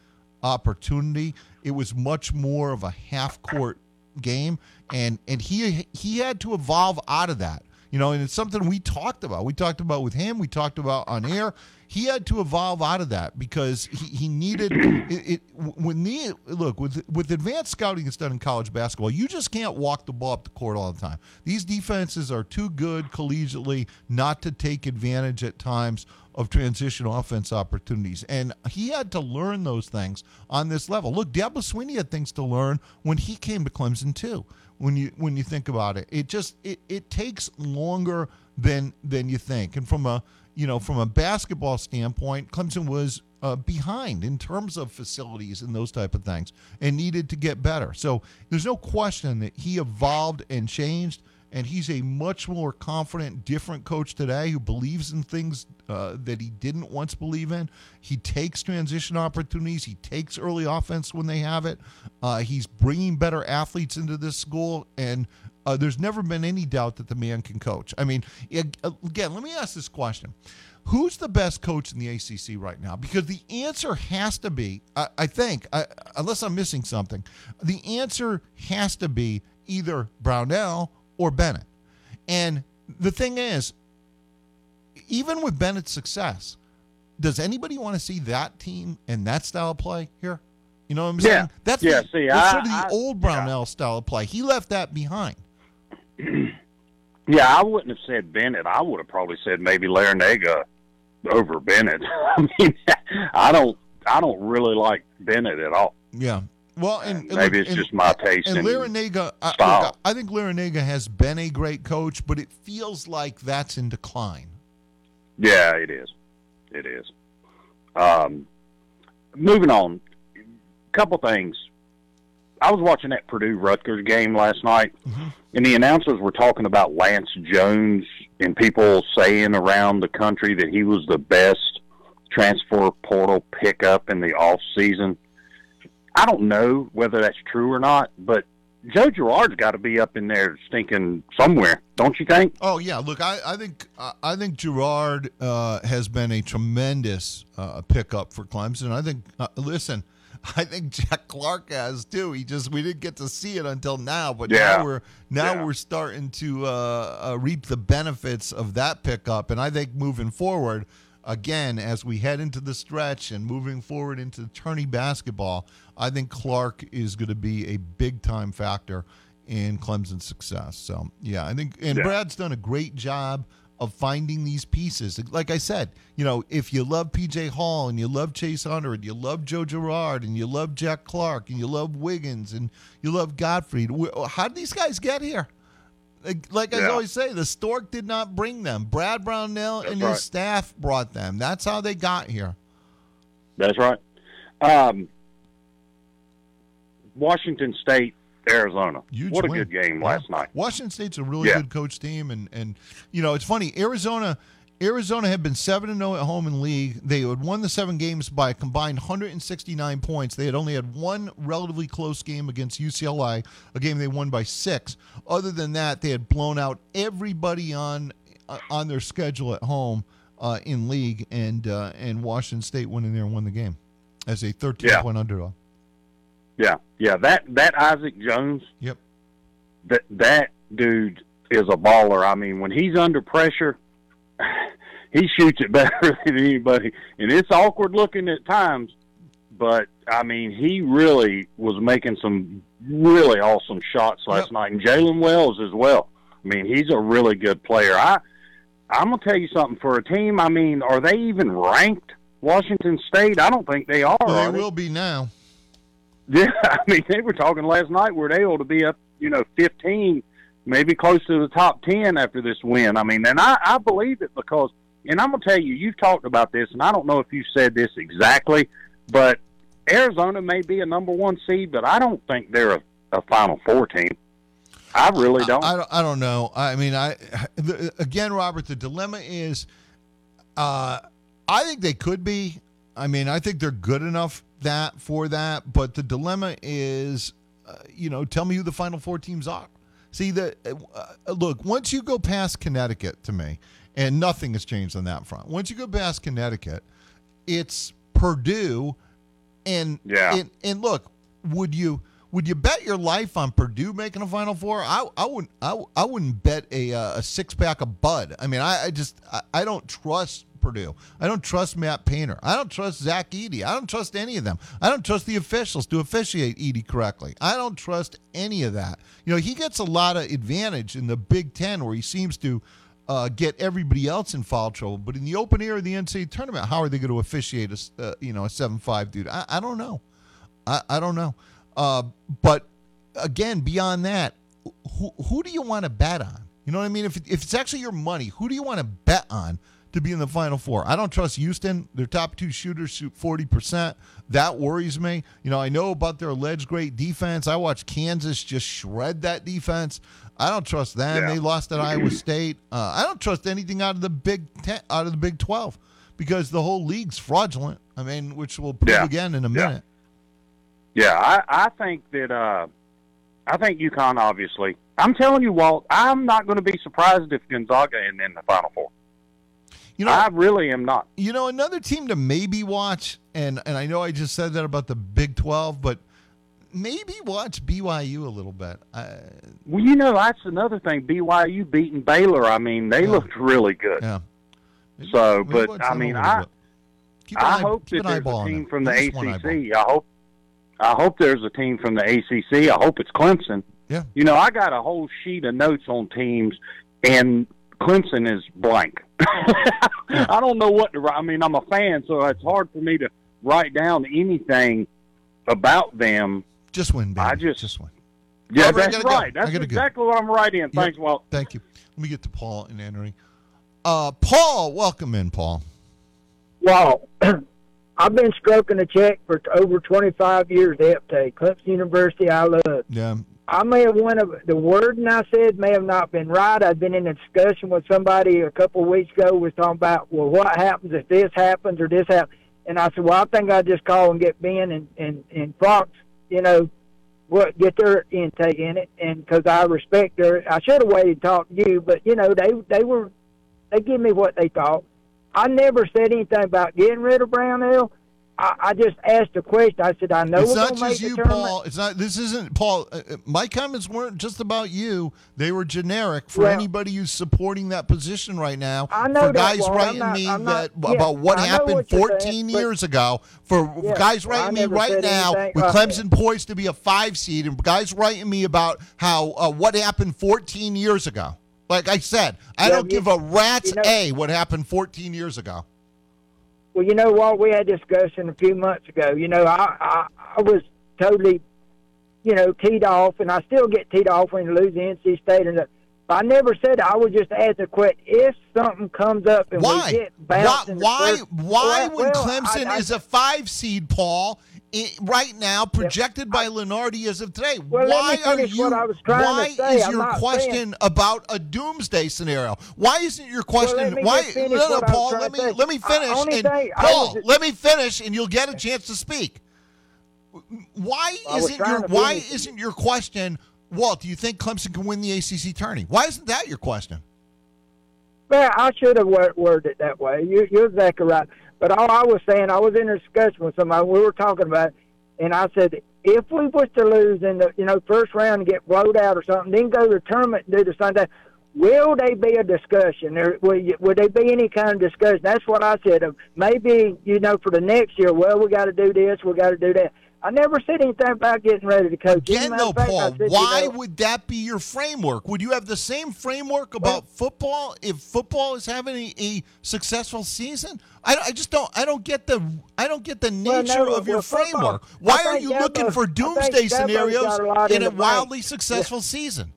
opportunity. It was much more of a half court game, and and he he had to evolve out of that. You know, and it's something we talked about. We talked about with him. We talked about on air. He had to evolve out of that because he, he needed it, it. When the look with with advanced scouting that's done in college basketball, you just can't walk the ball up the court all the time. These defenses are too good collegiately not to take advantage at times of transition offense opportunities. And he had to learn those things on this level. Look, Dabo Swinney had things to learn when he came to Clemson too. When you when you think about it, it just it, it takes longer than than you think. And from a you know from a basketball standpoint, Clemson was uh, behind in terms of facilities and those type of things, and needed to get better. So there's no question that he evolved and changed and he's a much more confident, different coach today who believes in things uh, that he didn't once believe in. He takes transition opportunities. He takes early offense when they have it. Uh, he's bringing better athletes into this school, and uh, there's never been any doubt that the man can coach. I mean, again, let me ask this question. Who's the best coach in the ACC right now? Because the answer has to be, I, I think, I, unless I'm missing something, the answer has to be either Brownell or Bennett. And the thing is, even with Bennett's success, does anybody want to see that team and that style of play here? You know what I'm Yeah. saying? That's Yeah, the, see, that's I- sort of the I- old Brownell style of play. He left that behind. Yeah, I wouldn't have said Bennett. I would have probably said maybe Larrañaga over Bennett. I mean, I don't, I don't really like Bennett at all. Yeah. Well, and, and Maybe it's and- just my taste And in Larrañaga, I, look. I think Larrañaga has been a great coach, but it feels like that's in decline. Yeah, it is. It is. Um, moving on, a couple things. I was watching that Purdue Rutgers game last night, and the announcers were talking about Lance Jones and people saying around the country that he was the best transfer portal pickup in the off season. I don't know whether that's true or not, but Joe Girard's got to be up in there stinking somewhere, don't you think? Oh yeah, look, I, I think I think Girard uh, has been a tremendous uh, pickup for Clemson. I think uh, listen, I think Jack Clark has too. He just we didn't get to see it until now, but Yeah. now we're now Yeah. we're starting to uh, uh, reap the benefits of that pickup. And I think moving forward, again as we head into the stretch and moving forward into the tourney basketball, I think Clark is going to be a big time factor in Clemson's success. So yeah, I think and Yeah. Brad's done a great job of finding these pieces. Like I said, you know, if you love PJ Hall and you love Chase Hunter and you love Joe Girard and you love Jack Clark and you love Wiggins and you love Godfrey, how did these guys get here? Like, I Yeah. always say, the Stork did not bring them. Brad Brownell and right. his staff brought them. That's how they got here. That's right. Um, Washington State, Arizona. Huge what a win. good game last night. Washington State's a really Yeah. good coach team, and and you know it's funny. Arizona, Arizona had been seven and zero at home in league. They had won the seven games by a combined 169 points. They had only had one relatively close game against UCLA, a game they won by six. Other than that, they had blown out everybody on uh, on their schedule at home uh, in league, and uh, and Washington State went in there and won the game as a 13 Yeah. point underdog. Yeah, yeah. That that Isaac Jones. Yep. That that dude is a baller. I mean, when he's under pressure, he shoots it better than anybody, and it's awkward looking at times. But I mean, he really was making some really awesome shots last night, and Jaylen Wells as well. I mean, he's a really good player. I I'm gonna tell you something. For a team, I mean, are they even ranked? Washington State? I don't think they are. Well, are they will be now. yeah, I mean, they were talking last night where they ought to be up, you know, 15, maybe close to the top 10 after this win. I mean, and I, I believe it because, and I'm going to tell you, you've talked about this, and I don't know if you said this exactly, but Arizona may be a number one seed, but I don't think they're a, a Final Four team. I really don't. I, I don't. I don't know. I mean, I the, again, Robert. The dilemma is, uh, I think they could be. I mean, I think they're good enough that for that. But the dilemma is, uh, you know, tell me who the final four teams are. See the uh, look. Once you go past Connecticut, to me, and nothing has changed on that front. Once you go past Connecticut, it's Purdue, and Yeah. and, and look, would you would you bet your life on Purdue making a Final Four? I I wouldn't I, I wouldn't bet a uh, a six pack of Bud. I mean, I, I just I, I don't trust Purdue. I don't trust Matt Painter. I don't trust Zach Edey. I don't trust any of them. I don't trust the officials to officiate Edey correctly. I don't trust any of that. You know, he gets a lot of advantage in the Big Ten where he seems to uh, get everybody else in foul trouble. But in the open air of the NCAA tournament, how are they going to officiate a uh, you know a seven five dude? I, I don't know. I, I don't know. Uh, but again, beyond that, who who do you want to bet on? You know what I mean? If if it's actually your money, who do you want to bet on to be in the final four? I don't trust Houston. Their top two shooters shoot forty percent. That worries me. You know, I know about their alleged great defense. I watched Kansas just shred that defense. I don't trust them. Yeah. They lost at Iowa State. Uh, I don't trust anything out of the Big Ten, out of the Big Twelve, because the whole league's fraudulent. I mean, which we'll prove Yeah. again in a Yeah. minute. Yeah, I, I think that uh I think UConn obviously. I'm telling you, Walt, I'm not going to be surprised if Gonzaga is in the Final Four. You know, I really am not. You know, another team to maybe watch, and and I know I just said that about the Big Twelve, but maybe watch BYU a little bit. I, Well, you know, that's another thing. BYU beating Baylor. I mean, they looked really good. Yeah. So, maybe but I mean, I bit. Keep an I eye- hope that there's a team from the ACC. I hope I hope there's a team from the ACC. I hope it's Clemson. Yeah. You know, I got a whole sheet of notes on teams, and Clemson is blank. I don't know what to write. I mean, I'm a fan, so it's hard for me to write down anything about them. Just win, baby. I just just win. Yeah, Robert, I that's go. right. I go. exactly what I'm writing. Yep. Thanks, Walt. Thank you. Let me get to Paul and Henry. Uh, Paul, welcome in, Paul. Wow. I've been stroking a check for over 25 years at IPTAY, Clemson University, I love. Yeah. I may have one of the wording I said may have not been right. I've been in a discussion with somebody a couple of weeks ago was talking about well what happens if this happens or this happens and I said, Well I think I'd just call and get Ben and, and, and Fox, you know, what get their intake in it and because I respect their I should have waited and talked to you, but you know, they they were they give me what they thought. I never said anything about getting rid of Brownell. I, I just asked a question. I said, I know it's not just you. Paul. It's not. This isn't Paul. Uh, uh, my comments weren't just about you. They were generic for Well- anybody who's supporting that position right now. I know for that, guys. I'm writing not- me not- that yeah, about what I happened what 14 saying, but- years ago. For Yeah, guys well, writing me right now anything- with uh, Clemson poised to be a five seed, and guys writing me about how uh, what happened 14 years ago. Like I said, I don't you- give a rat's you know- a what happened 14 years ago. Well, you know what? We had discussion a few months ago. You know, I, I I was totally, you know, teed off, and I still get teed off when you lose the NC State. And the, I never said I would just ask a question. If something comes up and Why? we get Why? bounced Why? first- Why? Well, when Clemson I- I- is a five seed, Paul, right now projected by Lunardi as of today. Well, why are you? what I was trying to why is I'm your question saying- about a doomsday scenario? Why isn't your question? me why? no, no, what I was Paul. Let me let me finish. and thing Paul, was- let me finish, and you'll get a chance to speak. Why isn't your Why finish. isn't your question? Walt, do you think Clemson can win the ACC tourney? Why isn't that your question? Well, I should have worded it that way. You, you're exactly right. But all I was saying, I was in a discussion with somebody. We were talking about, it, and I said, if we was to lose in the you know first round and get blowed out or something, then go to the tournament and do the Sunday. Will they be a discussion? Or will, you, would they be any kind of discussion? That's what I said. Maybe you know for the next year. Well, we got to do this. We got to do that. I never said anything about getting ready to coach. Again, though, fact, Paul, said, you why know, would that be your framework? Would you have the same framework about football if football is having a, a successful season? I, I just don't. I don't get the. I don't get the Well, nature no, of your well, football- framework. Why are you Dabo- looking for doomsday scenarios got a lot in a wildly successful season?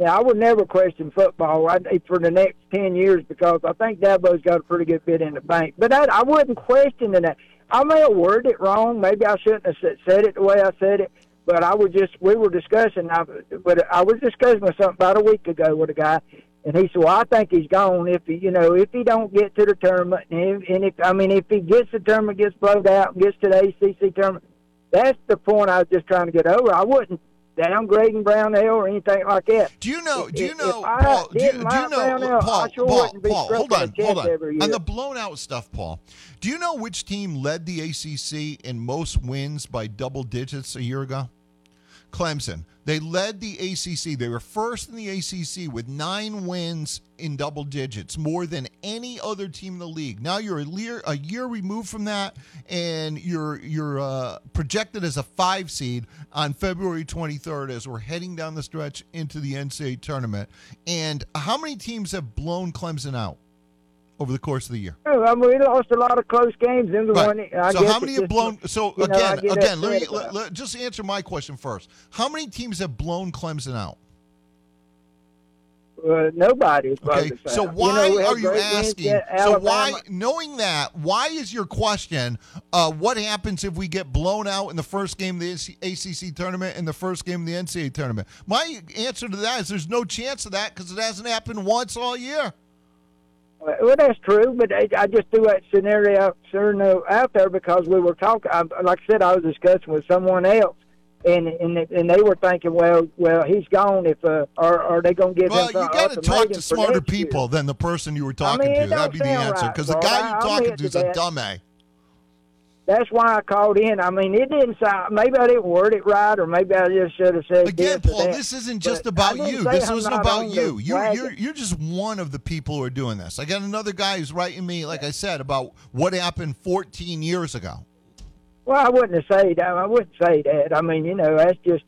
Yeah, I would never question football I, for the next ten years because I think Dabo's got a pretty good bit in the bank. But I, I wouldn't question that. I may have worded it wrong. Maybe I shouldn't have said- it the way I said it. But I was just we were discussing. I, but I was discussing with something about a week ago with a guy, and he said, "Well, I think he's gone if he, you know, if he don't get to the tournament, and if, and if I mean, if he gets the tournament, gets blowed out, and gets to the ACC tournament, that's the point I was just trying to get over. I wouldn't downgrading Brownell or anything like that. Do you know? Do you know, Paul? Do you, do you know, Brownell, Paul? Sure Paul, Paul, hold on, hold on. year. the blown out stuff, Paul. Do you know which team led the ACC in most wins by double digits a year ago? Clemson. They led the ACC. They were first in the ACC with nine wins in double digits, more than any other team in the league. Now you're a year, a year removed from that, and you're you're uh, projected as a five seed on February 23rd as we're heading down the stretch into the NCAA tournament. And how many teams have blown Clemson out over the course of the year? I mean, we lost a lot of close games. In the Right. one, I so how many have blown? So you know, again, again, let me let, let- just answer my question first. How many teams have blown Clemson out? Uh, nobody. Okay, so why you know, are you asking? So why, knowing that, why is your question? Uh, what happens if we get blown out in the first game of the ACC tournament and the first game of the NCAA tournament? My answer to that is there's no chance of that because it hasn't happened once all year. Well, that's true, but I, I just threw that scenario, scenario out there because we were talking. I, like I said, I was discussing with someone else, and and and they were thinking, well, well, he's gone. If uh, are are they going to give him? Well, you got to talk to smarter next year? people than the person you were I talking mean, to. That'd be the answer right, because the guy you're talking to is a that. That's why I called in. I mean, it didn't sound. Maybe I didn't word it right, or maybe I just should have said Again, this Paul, this isn't just I about you. This I'm isn't about you. You're, you're you're just one of the people who are doing this. I got another guy who's writing me, like I said, about what happened 14 years ago. Well, I wouldn't have said that. I wouldn't say that. I mean, you know, that's just,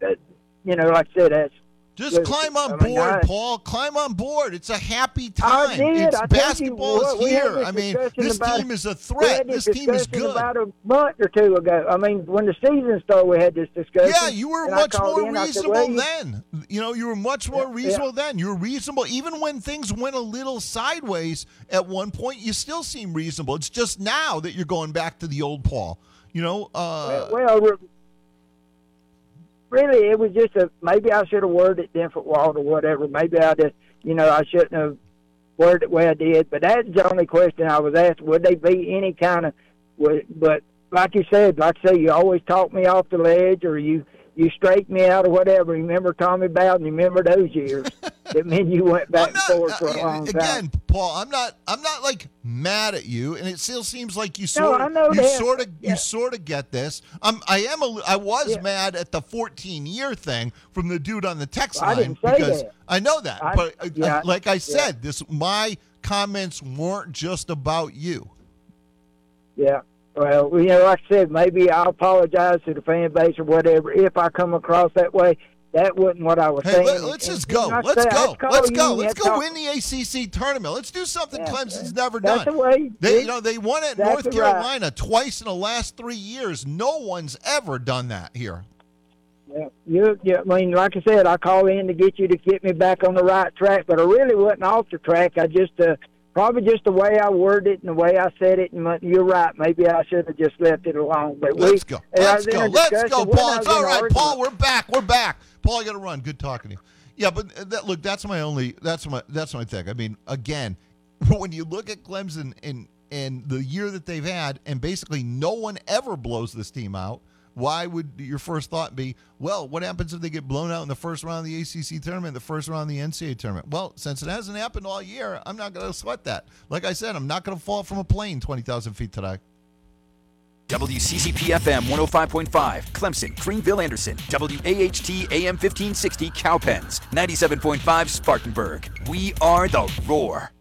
that, you know, like I said, that's Just climb on board, Paul. Climb on board. It's a happy time. It's I basketball is here. I mean, this about- team is a threat. This this team is good. About a month or two ago. I mean, when the season started, we had this discussion. Yeah, you were much more in, said, reasonable well, then. You know, you were much more Yeah, reasonable yeah. then. You were reasonable even when things went a little sideways at one point. You still seem reasonable. It's just now that you're going back to the old Paul. You know, uh, well, well, really, it was just a maybe I should have worded it different, Walt, or whatever. Maybe I just, you know, I shouldn't have worded it the way I did. But that's the only question I was asked. Would they be any kind of? But like you said, like I say, you always talk me off the ledge, or you you straighten me out, or whatever. Remember Tommy Bowden? You remember those years? that mean you went back and forth for a long time. again, Paul, I'm not. I'm not like mad at you, and it still seems like you sort I of, you sort of, Yeah. you sort of get this. I'm, I am. A, I was Yeah. mad at the 14 year thing from the dude on the text I line because that. I know that. I- but uh, yeah, like I said, this my comments weren't just about you. Yeah. Well, you know, like I said, maybe I'll apologize to the fan base or whatever if I come across that way. That wasn't what I was Hey, saying. let, us just go. Let's said, go. I'd call Let's go. Let's go win the ACC tournament. Let's do something Yeah, Clemson's never done. the way- They, you know, they won at That's North right. Carolina twice in the last three years. No one's ever done that here. Yeah, you, you, I mean, like I said, I called in to get you to get me back on the right track, but I really wasn't off the track. I just, uh, probably just the way I worded it and the way I said it. And you're right. Maybe I should have just left it alone. But we, Let's go. Let's go. Let's go, Paul. It's all right, argument. Paul. We're back. We're back. Paul, I got to run. Good talking to you. Yeah, but that, look, that's my only. That's my. That's my thing. I mean, again, when you look at Clemson and and the year that they've had, and basically no one ever blows this team out. Why would your first thought be, well, what happens if they get blown out in the first round of the ACC tournament, the first round of the NCAA tournament? Well, since it hasn't happened all year, I'm not going to sweat that. Like I said, I'm not going to fall from a plane 20,000 feet today. WCCP FM 105.5, Clemson, Greenville, Anderson, WAHT AM 1560, Cowpens, 97.5, Spartanburg. We are the Roar.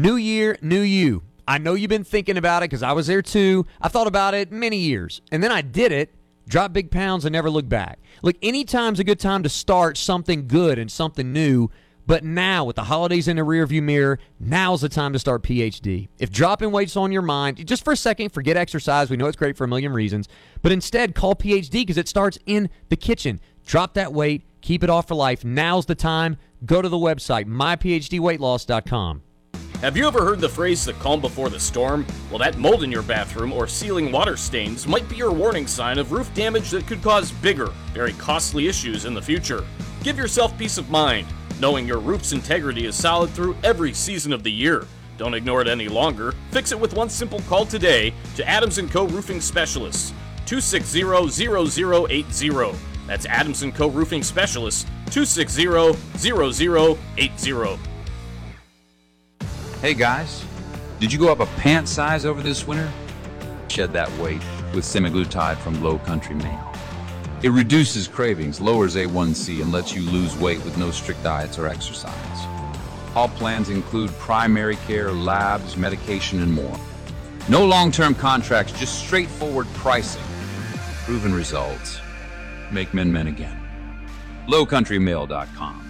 New year, new you. I know you've been thinking about it because I was there too. I thought about it many years. And then I did it, dropped big pounds, and never looked back. Look, anytime's a good time to start something good and something new. But now, with the holidays in the rearview mirror, now's the time to start PhD. If dropping weight's on your mind, just for a second, forget exercise. We know it's great for a million reasons. But instead, call PhD because it starts in the kitchen. Drop that weight, keep it off for life. Now's the time. Go to the website, myphdweightloss.com. Have you ever heard the phrase the calm before the storm? Well, that mold in your bathroom or ceiling water stains might be your warning sign of roof damage that could cause bigger, very costly issues in the future. Give yourself peace of mind, knowing your roof's integrity is solid through every season of the year. Don't ignore it any longer. Fix it with one simple call today to Adams & Co. Roofing Specialists, 260-0080. That's Adams & Co. Roofing Specialists, 260-0080. Hey guys, did you go up a pant size over this winter? Shed that weight with semaglutide from Low Country Male. It reduces cravings, lowers A1C, and lets you lose weight with no strict diets or exercise. All plans include primary care, labs, medication, and more. No long term contracts, just straightforward pricing. Proven results. Make men men again. LowCountryMale.com.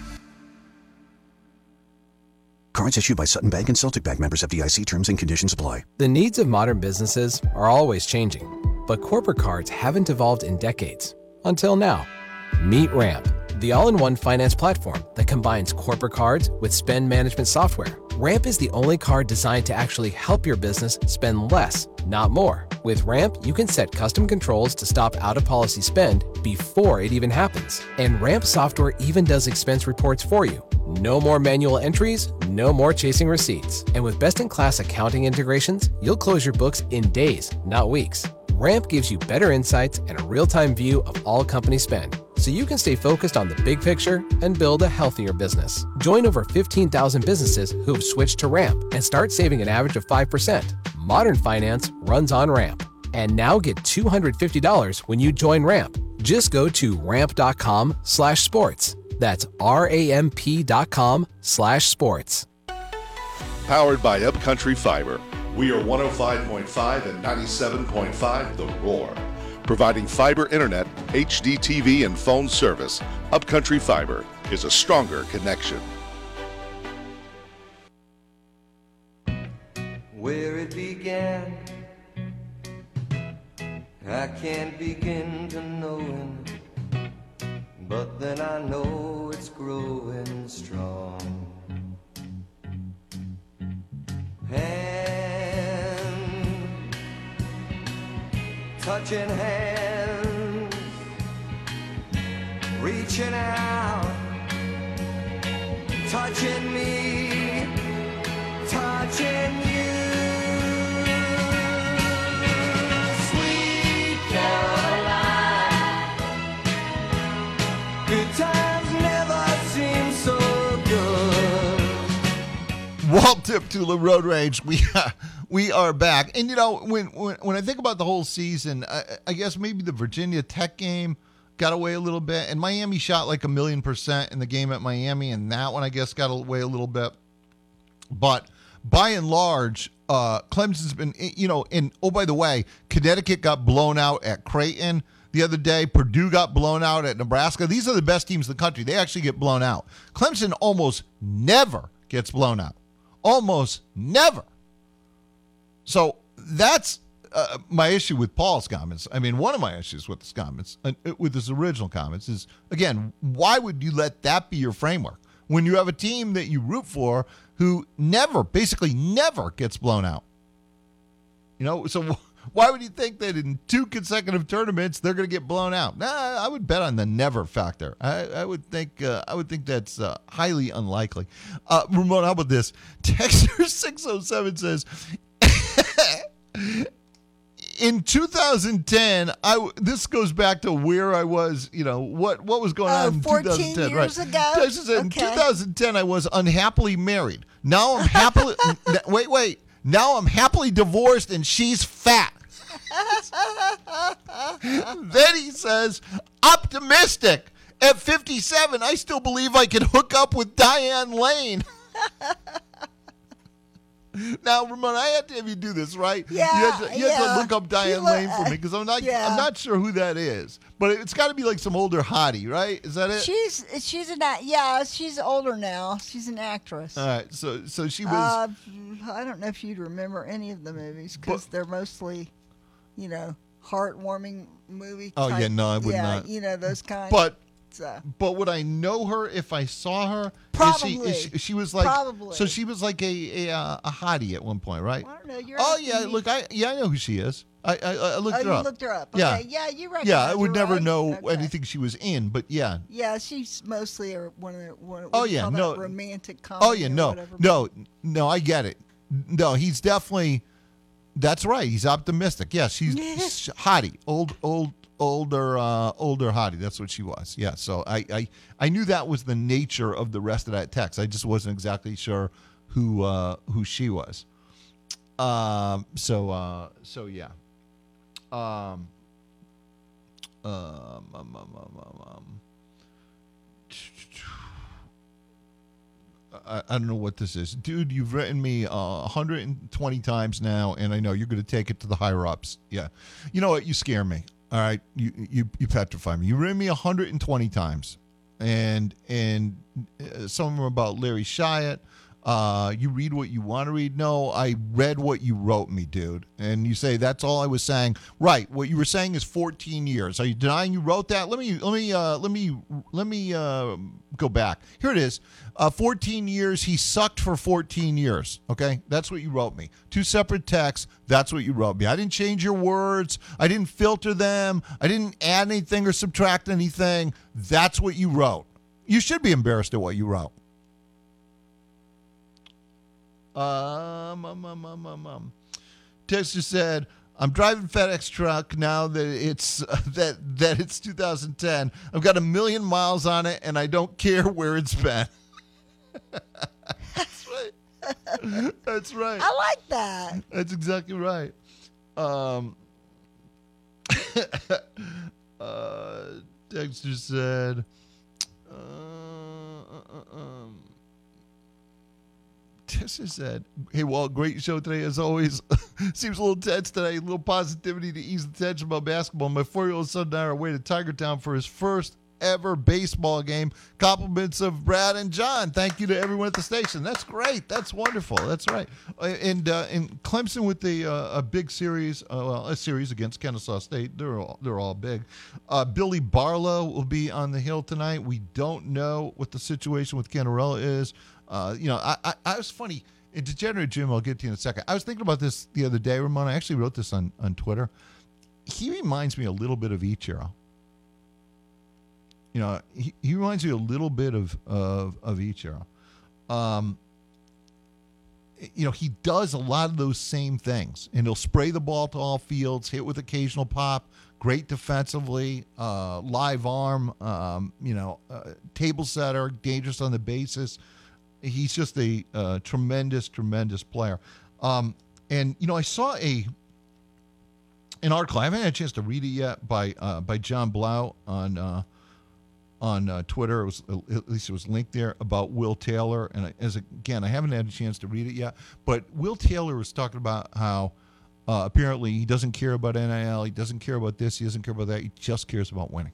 Cards issued by Sutton Bank and Celtic Bank members of FDIC terms and conditions apply. The needs of modern businesses are always changing, but corporate cards haven't evolved in decades. Until now. Meet Ramp, the all in one finance platform that combines corporate cards with spend management software. Ramp is the only card designed to actually help your business spend less, not more. With Ramp, you can set custom controls to stop out of policy spend before it even happens. And Ramp software even does expense reports for you. No more manual entries, no more chasing receipts. And with best in class accounting integrations, you'll close your books in days, not weeks. Ramp gives you better insights and a real time view of all company spend, so you can stay focused on the big picture and build a healthier business. Join over 15,000 businesses who have switched to Ramp and start saving an average of 5%. Modern finance runs on Ramp. And now get $250 when you join Ramp. Just go to ramp.com slash sports. That's R-A-M-P dot com slash sports. Powered by Upcountry Fiber. We are 105.5 and 97.5 The Roar. Providing fiber internet, HD TV, and phone service, Upcountry Fiber is a stronger connection. where it began. I can't begin to know it, but then I know it's growing strong. Hand, touching hands, reaching out, touching me, touching you. Sweet Caroline, good times never seem so good. Walt Deptula Road Rage. We uh, we are back, and you know when when, when I think about the whole season, I, I guess maybe the Virginia Tech game got away a little bit, and Miami shot like a million percent in the game at Miami, and that one I guess got away a little bit. But by and large, uh, Clemson's been you know, and oh by the way, Connecticut got blown out at Creighton the other day. Purdue got blown out at Nebraska. These are the best teams in the country. They actually get blown out. Clemson almost never gets blown out. Almost never. So that's uh, my issue with Paul's comments. I mean, one of my issues with his comments, uh, with his original comments, is again, why would you let that be your framework when you have a team that you root for who never, basically never gets blown out? You know, so why would you think that in two consecutive tournaments they're going to get blown out? Nah, I would bet on the never factor. I, I would think uh, I would think that's uh, highly unlikely. Uh, Ramon, how about this? Texter six oh seven says. In 2010, I this goes back to where I was. You know what what was going Oh, on in 14 2010. years right? ago? Texter In Okay. 2010, I was unhappily married. Now I'm happily. wait, wait. Now I'm happily divorced, and she's fat. then he says, optimistic. At 57, I still believe I can hook up with Diane Lane. now, Ramon, I had to have you do this, right? Yeah, You had to, you had to yeah. look up Diane Lane for me because I'm not, yeah. I'm not sure who that is. But it's got to be like some older hottie, right? Is that it? She's she's an yeah she's older now. She's an actress. All right, so so she was. Uh, I don't know if you'd remember any of the movies because they're mostly, you know, heartwarming movie. Oh, yeah, no, I would yeah, not. You know those kinds. but. But would I know her if I saw her? Probably. Is she, is she, she was like Probably. so she was like a a, uh, a hottie at one point, right? I don't know. You're Oh yeah, look, I yeah I know who she is. I I, I looked oh, her you up. looked her up. Yeah. Okay. Yeah, you recognize Yeah, I would never right? know Okay. anything she was in, but yeah. Yeah, she's mostly a, one of the one. Oh yeah, no romantic comedy. Oh yeah, no, whatever. no, no. I get it. No, he's definitely. That's right. He's optimistic. Yeah, she's sh- hottie, old, old, older, uh, older hottie. That's what she was. Yeah. So I, I, I knew that was the nature of the rest of that text. I just wasn't exactly sure who, uh, who she was. Um. So, uh. So yeah. Um. Um. um, um, um, um, um. I, I don't know what this is. Dude, you've written me uh, 120 times now, and I know you're going to take it to the higher ups. Yeah. You know what? You scare me. All right. You, you, you petrify me. You've written me 120 times, and and uh, some of them about Larry Shyatt. Uh, you read what you want to read. No, I read what you wrote me, dude. And you say that's all I was saying. Right. What you were saying is 14 years. Are you denying you wrote that? Let me let me uh, let me let me uh, go back. Here it is. Uh, 14 years. He sucked for 14 years. Okay, that's what you wrote me. Two separate texts. That's what you wrote me. I didn't change your words. I didn't filter them. I didn't add anything or subtract anything. That's what you wrote. You should be embarrassed at what you wrote. Um, um, um, um, um, um. Texter said, "I'm driving FedEx truck now that it's that that it's 2010. I've got a million miles on it, and I don't care where it's been." That's right. That's right. I like that. That's exactly right. Um, uh, Dexter said, Dexter said, hey, Walt, great show today as always. Seems a little tense today. A little positivity to ease the tension about basketball. My four year old son and I are away to Tiger Town for his first ever baseball game. Compliments of Brad and John. Thank you to everyone at the station. That's great. That's wonderful. That's right. Uh, And uh, and Clemson with the uh, a big series, uh, well, a series against Kennesaw State. They're all they're all big. Uh, Billy Barlow will be on the hill tonight. We don't know what the situation with Cannarella is. Uh, you know, I, I I was funny. In Degenerate Jim, I'll get to you in a second. I was thinking about this the other day, Ramon. I actually wrote this on on Twitter. He reminds me a little bit of Ichiro you know, he, he reminds me a little bit of of of Ichiro. Um, you know, he does a lot of those same things, and he'll spray the ball to all fields, hit with occasional pop, great defensively, uh, live arm, um, you know, uh, table setter, dangerous on the basis. He's just a uh, tremendous, tremendous player. Um, and you know, I saw a an article. I haven't had a chance to read it yet by uh, by John Blau on uh, on uh, Twitter. It was at least it was linked there about Will Taylor. And as again, I haven't had a chance to read it yet. But Will Taylor was talking about how uh, apparently he doesn't care about NIL. He doesn't care about this. He doesn't care about that. He just cares about winning.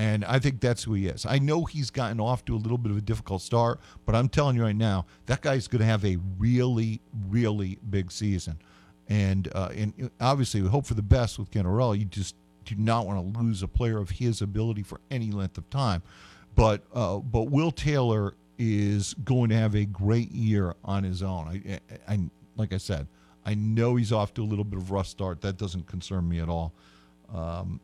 And I think that's who he is. I know he's gotten off to a little bit of a difficult start, but I'm telling you right now, that guy's going to have a really, really big season. and uh, and obviously we hope for the best with Cannarella. You just do not want to lose a player of his ability for any length of time. But uh, but Will Taylor is going to have a great year on his own. I, I, I like I said, I know he's off to a little bit of rough start. That doesn't concern me at all. Um,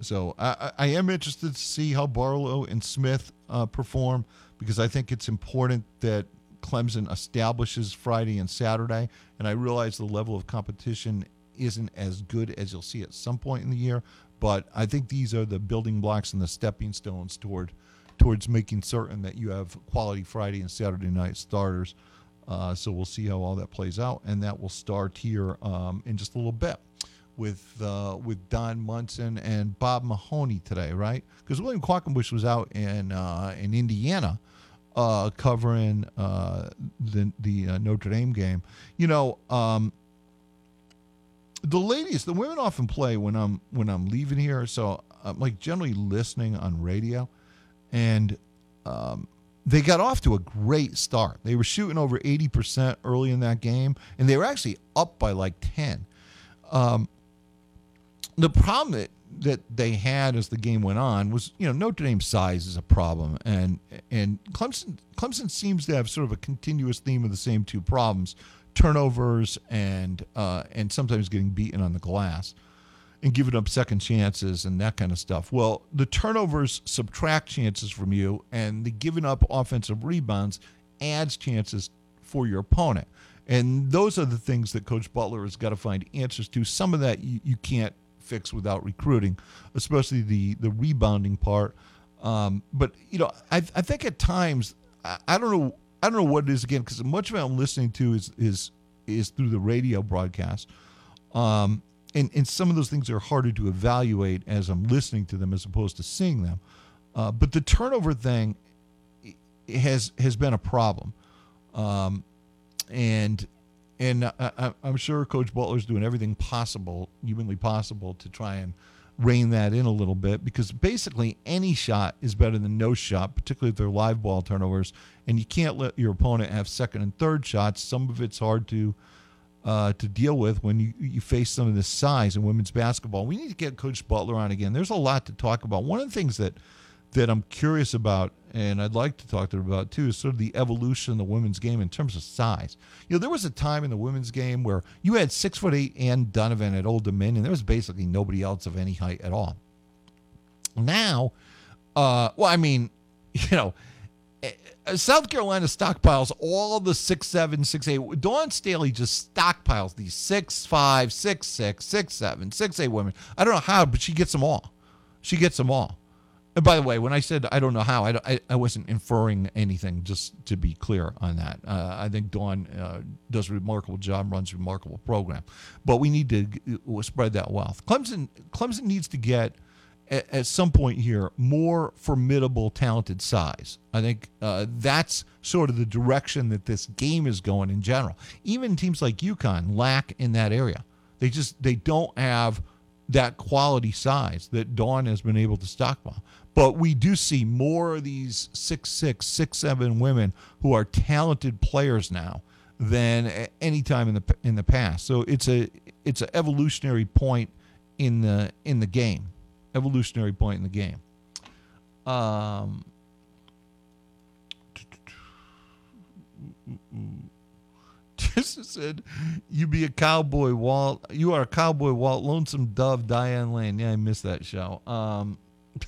so I, I am interested to see how Barlow and Smith uh, perform because I think it's important that Clemson establishes Friday and Saturday. And I realize the level of competition isn't as good as you'll see at some point in the year, but I think these are the building blocks and the stepping stones toward towards making certain that you have quality Friday and Saturday night starters. Uh, so we'll see how all that plays out, and that will start here um, in just a little bit with uh, with Don Munson and Bob Mahoney today, right? Because William Quackenbush was out in uh, in Indiana uh, covering uh, the the uh, Notre Dame game. You know, um, the ladies, the women often play when I'm when I'm leaving here, so I'm like generally listening on radio, and um, they got off to a great start. They were shooting over 80% early in that game, and they were actually up by like 10. Um, the problem that that they had as the game went on was, you know, Notre Dame's size is a problem, and and Clemson Clemson seems to have sort of a continuous theme of the same two problems: turnovers and uh, and sometimes getting beaten on the glass and giving up second chances and that kind of stuff. Well, the turnovers subtract chances from you, and the giving up offensive rebounds adds chances for your opponent. And those are the things that Coach Butler has got to find answers to. Some of that you, you can't fix without recruiting, especially the the rebounding part. Um, but you know, I, I think at times I, I don't know I don't know what it is again because much of it I'm listening to is is is through the radio broadcast. Um, and, and some of those things are harder to evaluate as I'm listening to them as opposed to seeing them. Uh, but the turnover thing has has been a problem, um, and and I, am sure Coach Butler's doing everything possible, humanly possible, to try and rein that in a little bit because basically any shot is better than no shot, particularly if they're live ball turnovers. And you can't let your opponent have second and third shots. Some of it's hard to uh, to deal with when you, you face some of this size in women's basketball. We need to get Coach Butler on again. There's a lot to talk about. One of the things that that I'm curious about, and I'd like to talk to them about too, is sort of the evolution of the women's game in terms of size. You know, there was a time in the women's game where you had six foot eight Anne Donovan at Old Dominion. There was basically nobody else of any height at all. Now, uh, well, I mean, you know, eh, South Carolina stockpiles all the six seven, six eight. Dawn Staley just stockpiles these six five, six six, six seven, six eight women. I don't know how, but she gets them all. She gets them all. And by the way, when I said I don't know how, I, I, I wasn't inferring anything, just to be clear on that. Uh, I think Dawn uh, does a remarkable job, runs a remarkable program. But we need to uh, spread that wealth. Clemson, Clemson needs to get, at, at some point here, more formidable, talented size. I think uh, that's sort of the direction that this game is going in general. Even teams like UConn lack in that area. They just they don't have that quality size that Dawn has been able to stockpile. But we do see more of these six six, six seven women who are talented players now than any time in the in the past. So it's a it's an evolutionary point in the in the game, evolutionary point in the game. Um, just said, "You be a cowboy, Walt. You are a cowboy, Walt. Lonesome Dove, Diane Lane. Yeah, I missed that show. Um,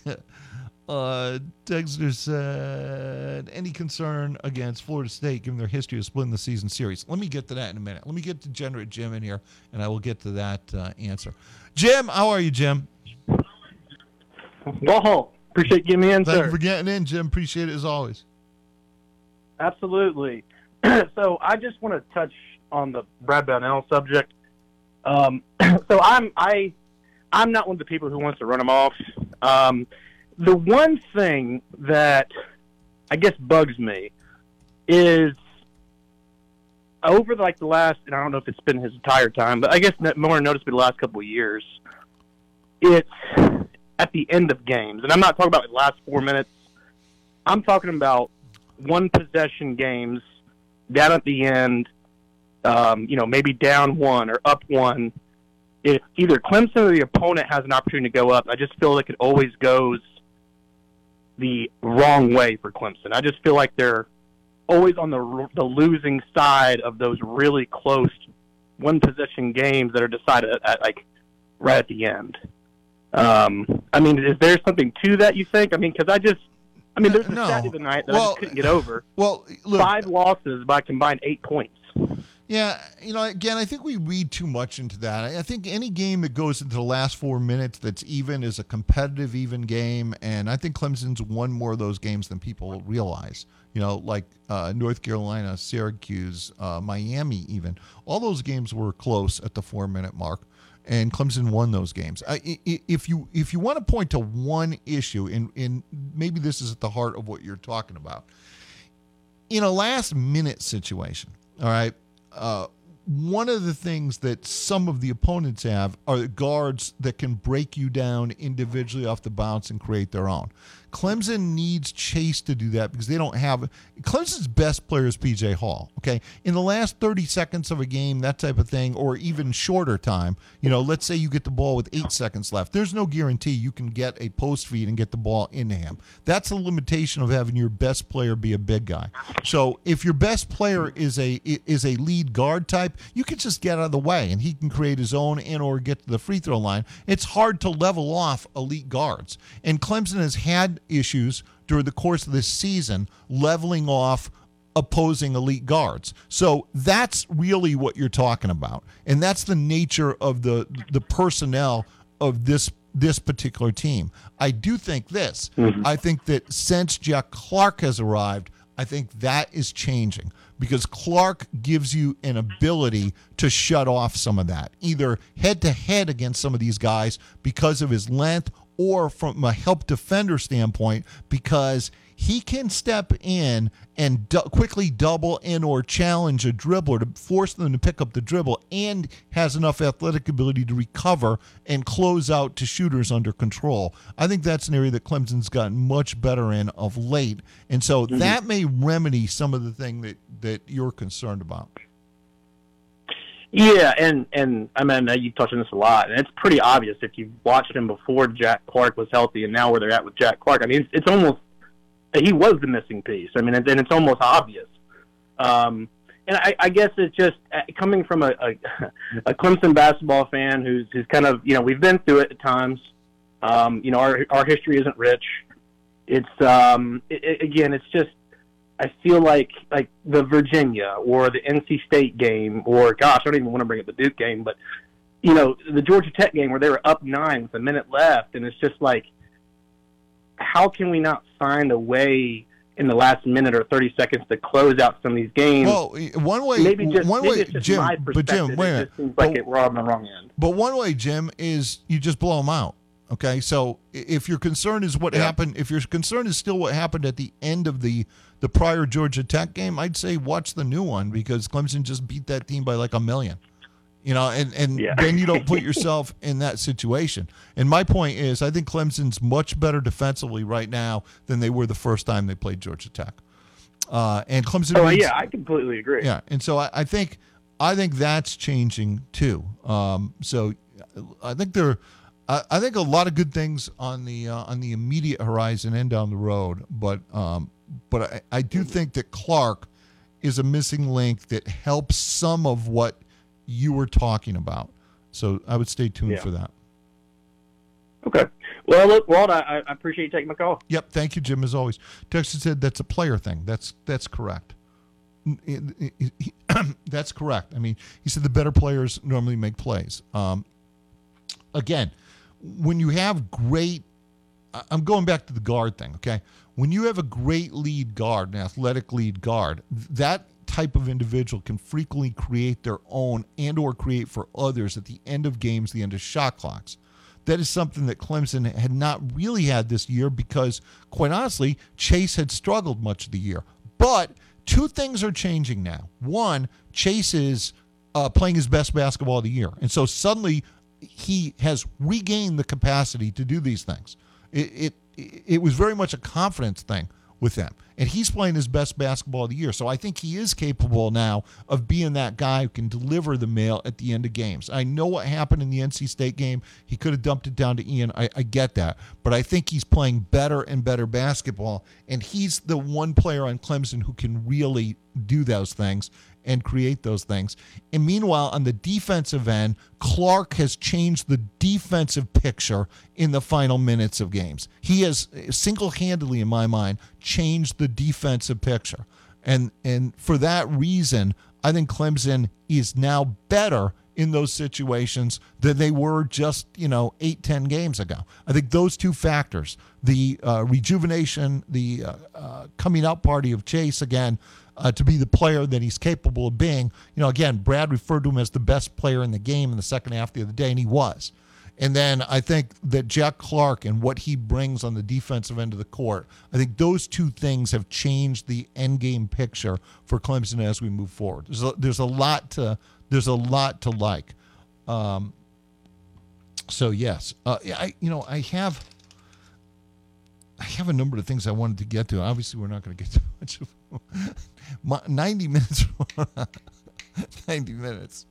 Uh, Dexter said, any concern against Florida State given their history of splitting the season series? Let me get to that in a minute. Let me get to Degenerate Jim in here, and I will get to that uh, answer. Jim, how are you, Jim? Well, appreciate you getting me in, Thank sir. you for getting in, Jim. Appreciate it as always. Absolutely. so I just want to touch on the Brad Brownell subject. Um, so I'm I I'm not one of the people who wants to run him off. Um, the one thing that I guess bugs me is over like the last, and I don't know if it's been his entire time, but I guess more noticeably the last couple of years. It's at the end of games, and I'm not talking about the last four minutes. I'm talking about one possession games down at the end um, you know, maybe down one or up one, either Clemson or the opponent has an opportunity to go up, I just feel like it always goes the wrong way for Clemson. I just feel like they're always on the the losing side of those really close one possession games that are decided at, at like right at the end. Um, I mean, is there something to that? You think? I mean, because I just, I mean, there's a No. the night that I just couldn't get over. Well, look, five losses by combined eight points. Yeah, you know, again, I think we read too much into that. I think any game that goes into the last four minutes that's even is a competitive, even game. And I think Clemson's won more of those games than people realize. You know, like uh, North Carolina, Syracuse, uh, Miami, even. All those games were close at the four minute mark. And Clemson won those games. I, if you if you want to point to one issue, and, and maybe this is at the heart of what you're talking about, in a last minute situation, all right, uh, one of the things that some of the opponents have are guards that can break you down individually off the bounce and create their own. Clemson needs Chase to do that because they don't have Clemson's best player is PJ Hall. Okay. In the last 30 seconds of a game, that type of thing, or even shorter time, you know, let's say you get the ball with eight seconds left. There's no guarantee you can get a post feed and get the ball into him. That's a limitation of having your best player be a big guy. So if your best player is a is a lead guard type, you can just get out of the way and he can create his own and or get to the free throw line. It's hard to level off elite guards. And Clemson has had issues during the course of this season leveling off opposing elite guards. So that's really what you're talking about. And that's the nature of the the personnel of this this particular team. I do think this. Mm-hmm. I think that since Jack Clark has arrived, I think that is changing because Clark gives you an ability to shut off some of that, either head to head against some of these guys because of his length or from a help defender standpoint because he can step in and du- quickly double in or challenge a dribbler to force them to pick up the dribble and has enough athletic ability to recover and close out to shooters under control. I think that's an area that Clemson's gotten much better in of late. And so mm-hmm. that may remedy some of the thing that, that you're concerned about. Yeah, and and I mean you touched on this a lot, and it's pretty obvious if you watched him before Jack Clark was healthy, and now where they're at with Jack Clark. I mean, it's, it's almost he was the missing piece. I mean, and, and it's almost obvious. Um, and I, I guess it's just uh, coming from a, a a Clemson basketball fan who's who's kind of you know we've been through it at times. Um, you know, our our history isn't rich. It's um, it- again, it's just I feel like like the Virginia or the NC State game or gosh, I don't even want to bring up the Duke game, but you know the Georgia Tech game where they were up nine with a minute left, and it's just like, how can we not find a way in the last minute or thirty seconds to close out some of these games? Well, one way, maybe just one maybe way, Jim, but Jim, wait a it minute. just seems like But- it, we're on the wrong end. But one way, Jim, is you just blow them out. Okay, so if your concern is what happened, if your concern is still what happened at the end of the the prior Georgia Tech game, I'd say watch the new one because Clemson just beat that team by like a million. You know, and and then you don't put yourself in that situation. And my point is, I think Clemson's much better defensively right now than they were the first time they played Georgia Tech. Uh, and Clemson. Oh needs- yeah, I completely agree. yeah, and so I, I think I think that's changing too. Um, so I think there, I, I think a lot of good things on the uh, on the immediate horizon and down the road, but um, but I, I do think that Clark is a missing link that helps some of what you were talking about. So I would stay tuned Yeah. for that. Okay. Well, look, Walt, I, I appreciate you taking my call. Yep. Thank you, Jim. As always, Texas said that's a player thing. That's that's correct. It- it- he- that's correct. I mean, he said the better players normally make plays. Um, again, when you have great, I'm going back to the guard thing. Okay, when you have a great lead guard, an athletic lead guard, that type of individual can frequently create their own and or create for others at the end of games, the end of shot clocks. That is something that Clemson had not really had this year because, quite honestly, Chase had struggled much of the year. But two things are changing now. One, Chase is uh, playing his best basketball of the year. And so suddenly he has regained the capacity to do these things. It, it, it was very much a confidence thing with them. And he's playing his best basketball of the year. So I think he is capable now of being that guy who can deliver the mail at the end of games. I know what happened in the NC State game. He could have dumped it down to Ian. I, I get that. But I think he's playing better and better basketball. And he's the one player on Clemson who can really do those things and create those things. And meanwhile, on the defensive end, Clark has changed the defensive picture in the final minutes of games. He has single handedly, in my mind, changed the defensive picture. And and for that reason, I think Clemson is now better in those situations than they were just, you know, eight, ten games ago. I think those two factors, the uh, rejuvenation, the uh, uh, coming out party of Chase again, uh, to be the player that he's capable of being. You know, again, Brad referred to him as the best player in the game in the second half the other day, and he was. And then I think that Jack Clark and what he brings on the defensive end of the court, I think those two things have changed the end game picture for Clemson as we move forward. There's a, there's a lot to there's a lot to like. Um, so yes, uh, I you know I have I have a number of things I wanted to get to. Obviously, we're not going to get to much of My, 90 minutes. 90 minutes.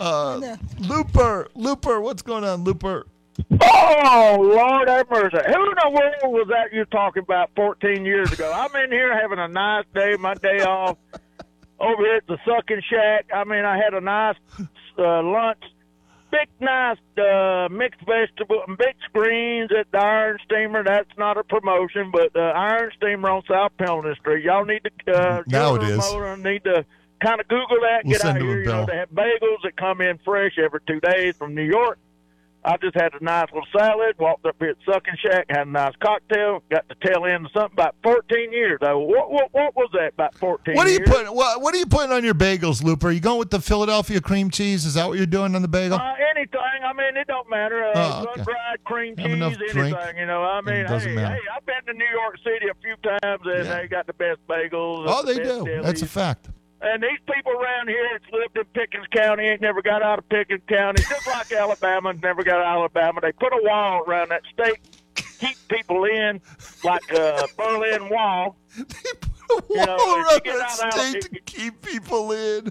Uh, Looper, Looper, what's going on, Looper? Oh, Lord have mercy. Who in the world was that you talking about 14 years ago? I'm in here having a nice day, my day off, over here at the Sucking Shack. I mean, I had a nice uh, lunch, big, nice uh, mixed vegetable, and big screens at the Iron Steamer. That's not a promotion, but the Iron Steamer on South Pendleton Street. Y'all need to, uh, Now it is. it a is. need to kind of Google that, We'll get out here. You know, they have bagels that come in fresh every two days from New York. I just had a nice little salad, walked up here at Sucking Shack, had a nice cocktail, got the tail end of something about 14 years. though. What, what, what was that, about 14 What are you years? putting? What, what are you putting on your bagels, Looper? Are you going with the Philadelphia cream cheese? Is that what you're doing on the bagel? Uh, anything. I mean, it don't matter. Uh, Oh, okay. sun-dried cream cheese, anything. drink, You know, I mean, hey, matter. hey, I've been to New York City a few times, and they got the best bagels. Oh, the they best do. That's a fact. And these people around here that's lived in Pickens County ain't never got out of Pickens County, just like Alabama's never got out of Alabama. They put a wall around that state, keep people in like a Berlin Wall. They put a wall wall around that state to keep people in.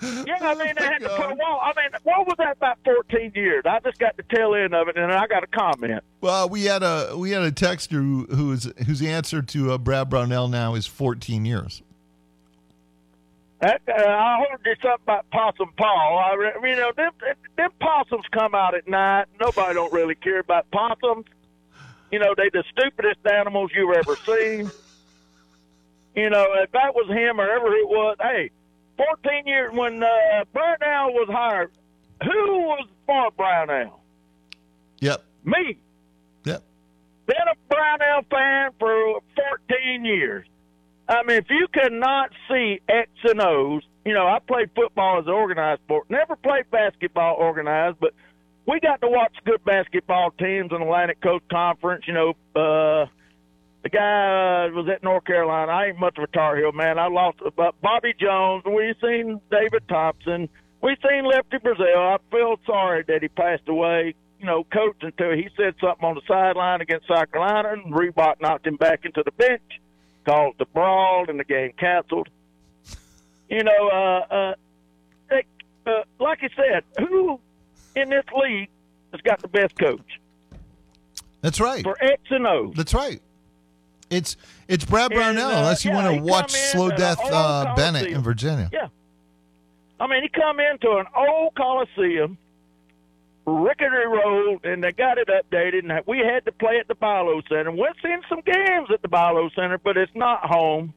Yeah, I mean, they had to put a wall. I mean, what was that about 14 years? I just got the tail end of it, and I got a comment. Well, we had a we had a texter who, whose whose answer to uh, Brad Brownell now is 14 years. That, uh, I heard there's something about Possum Paul. I, re- you know, them, them possums come out at night. Nobody don't really care about possums. You know, they the stupidest animals you've ever seen. You know, if that was him or ever it was, hey, 14 years when uh, Brownell was hired, who was for Brownell? Yep. Me. Yep. Been a Brownell fan for 14 years. I mean, if you cannot see X and O's, you know, I played football as an organized sport. Never played basketball organized, but we got to watch good basketball teams in Atlantic Coast Conference. You know, uh, the guy uh, was at North Carolina. I ain't much of a Tar Heel man. I lost but Bobby Jones. We seen David Thompson. We seen Lefty Driesell. I feel sorry that he passed away. You know, coach until he said something on the sideline against South Carolina, and Reebok knocked him back into the bench, caused the brawl, and the game canceled. You know, uh, uh, they, uh, like I said, who in this league has got the best coach That's right. for X and O? That's right. It's it's Brad And, Brownell. uh, unless you yeah, want to watch Slow at Death uh, Bennett in Virginia. Yeah. I mean, he come into an old Coliseum, rickety road, and they got it updated, and we had to play at the BI-LO Center. We've seen some games at the BI-LO Center, but it's not home.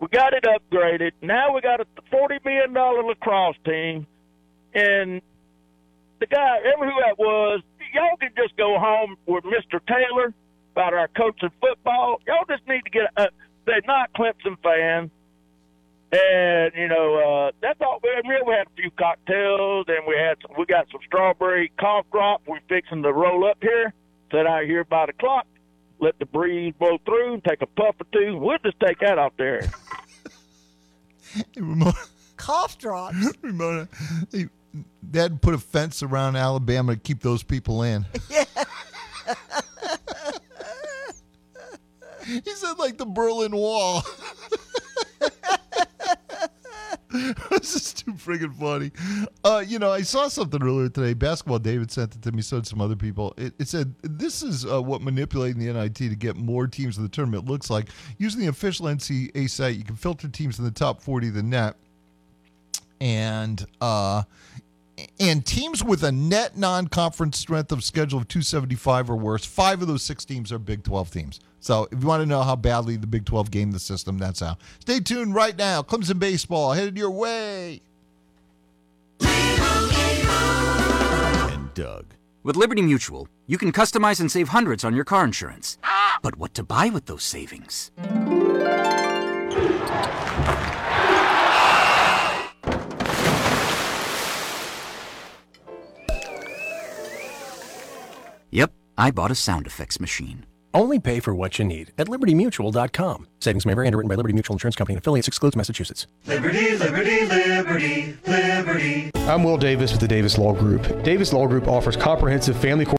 We got it upgraded. Now we got a $40 million lacrosse team, and the guy, ever who that was, y'all can just go home with Mr. Taylor about our coaching football. Y'all just need to get. Uh, they're not Clemson fans, and you know uh, that's all. We we had a few cocktails, and we had some, we got some strawberry cough drop. We're fixing to roll up here. Sit out here by the clock. Let the breeze blow through. and Take a puff or two. We'll just take that out there. Cough drops. Ramona, they, Dad put a fence around Alabama to keep those people in. Yeah. he said like the Berlin Wall. this is too friggin' funny. Uh, you know, I saw something earlier today. Basketball David sent it to me, so did some other people. It, it said, This is uh, what manipulating the NIT to get more teams in the tournament looks like. Using the official NCAA site, you can filter teams in the top 40 of the net. And uh, and teams with a net non-conference strength of schedule of 275 or worse, five of those six teams are Big 12 teams. So if you want to know how badly the Big 12 gamed the system, that's how. Stay tuned right now. Clemson baseball headed your way. And Doug. With Liberty Mutual, you can customize and save hundreds on your car insurance. But what to buy with those savings? Yep, I bought a sound effects machine. Only pay for what you need at libertymutual.com. Savings may vary underwritten by Liberty Mutual Insurance Company and affiliates excludes Massachusetts. Liberty, liberty, liberty, liberty. I'm Will Davis with the Davis Law Group. Davis Law Group offers comprehensive family court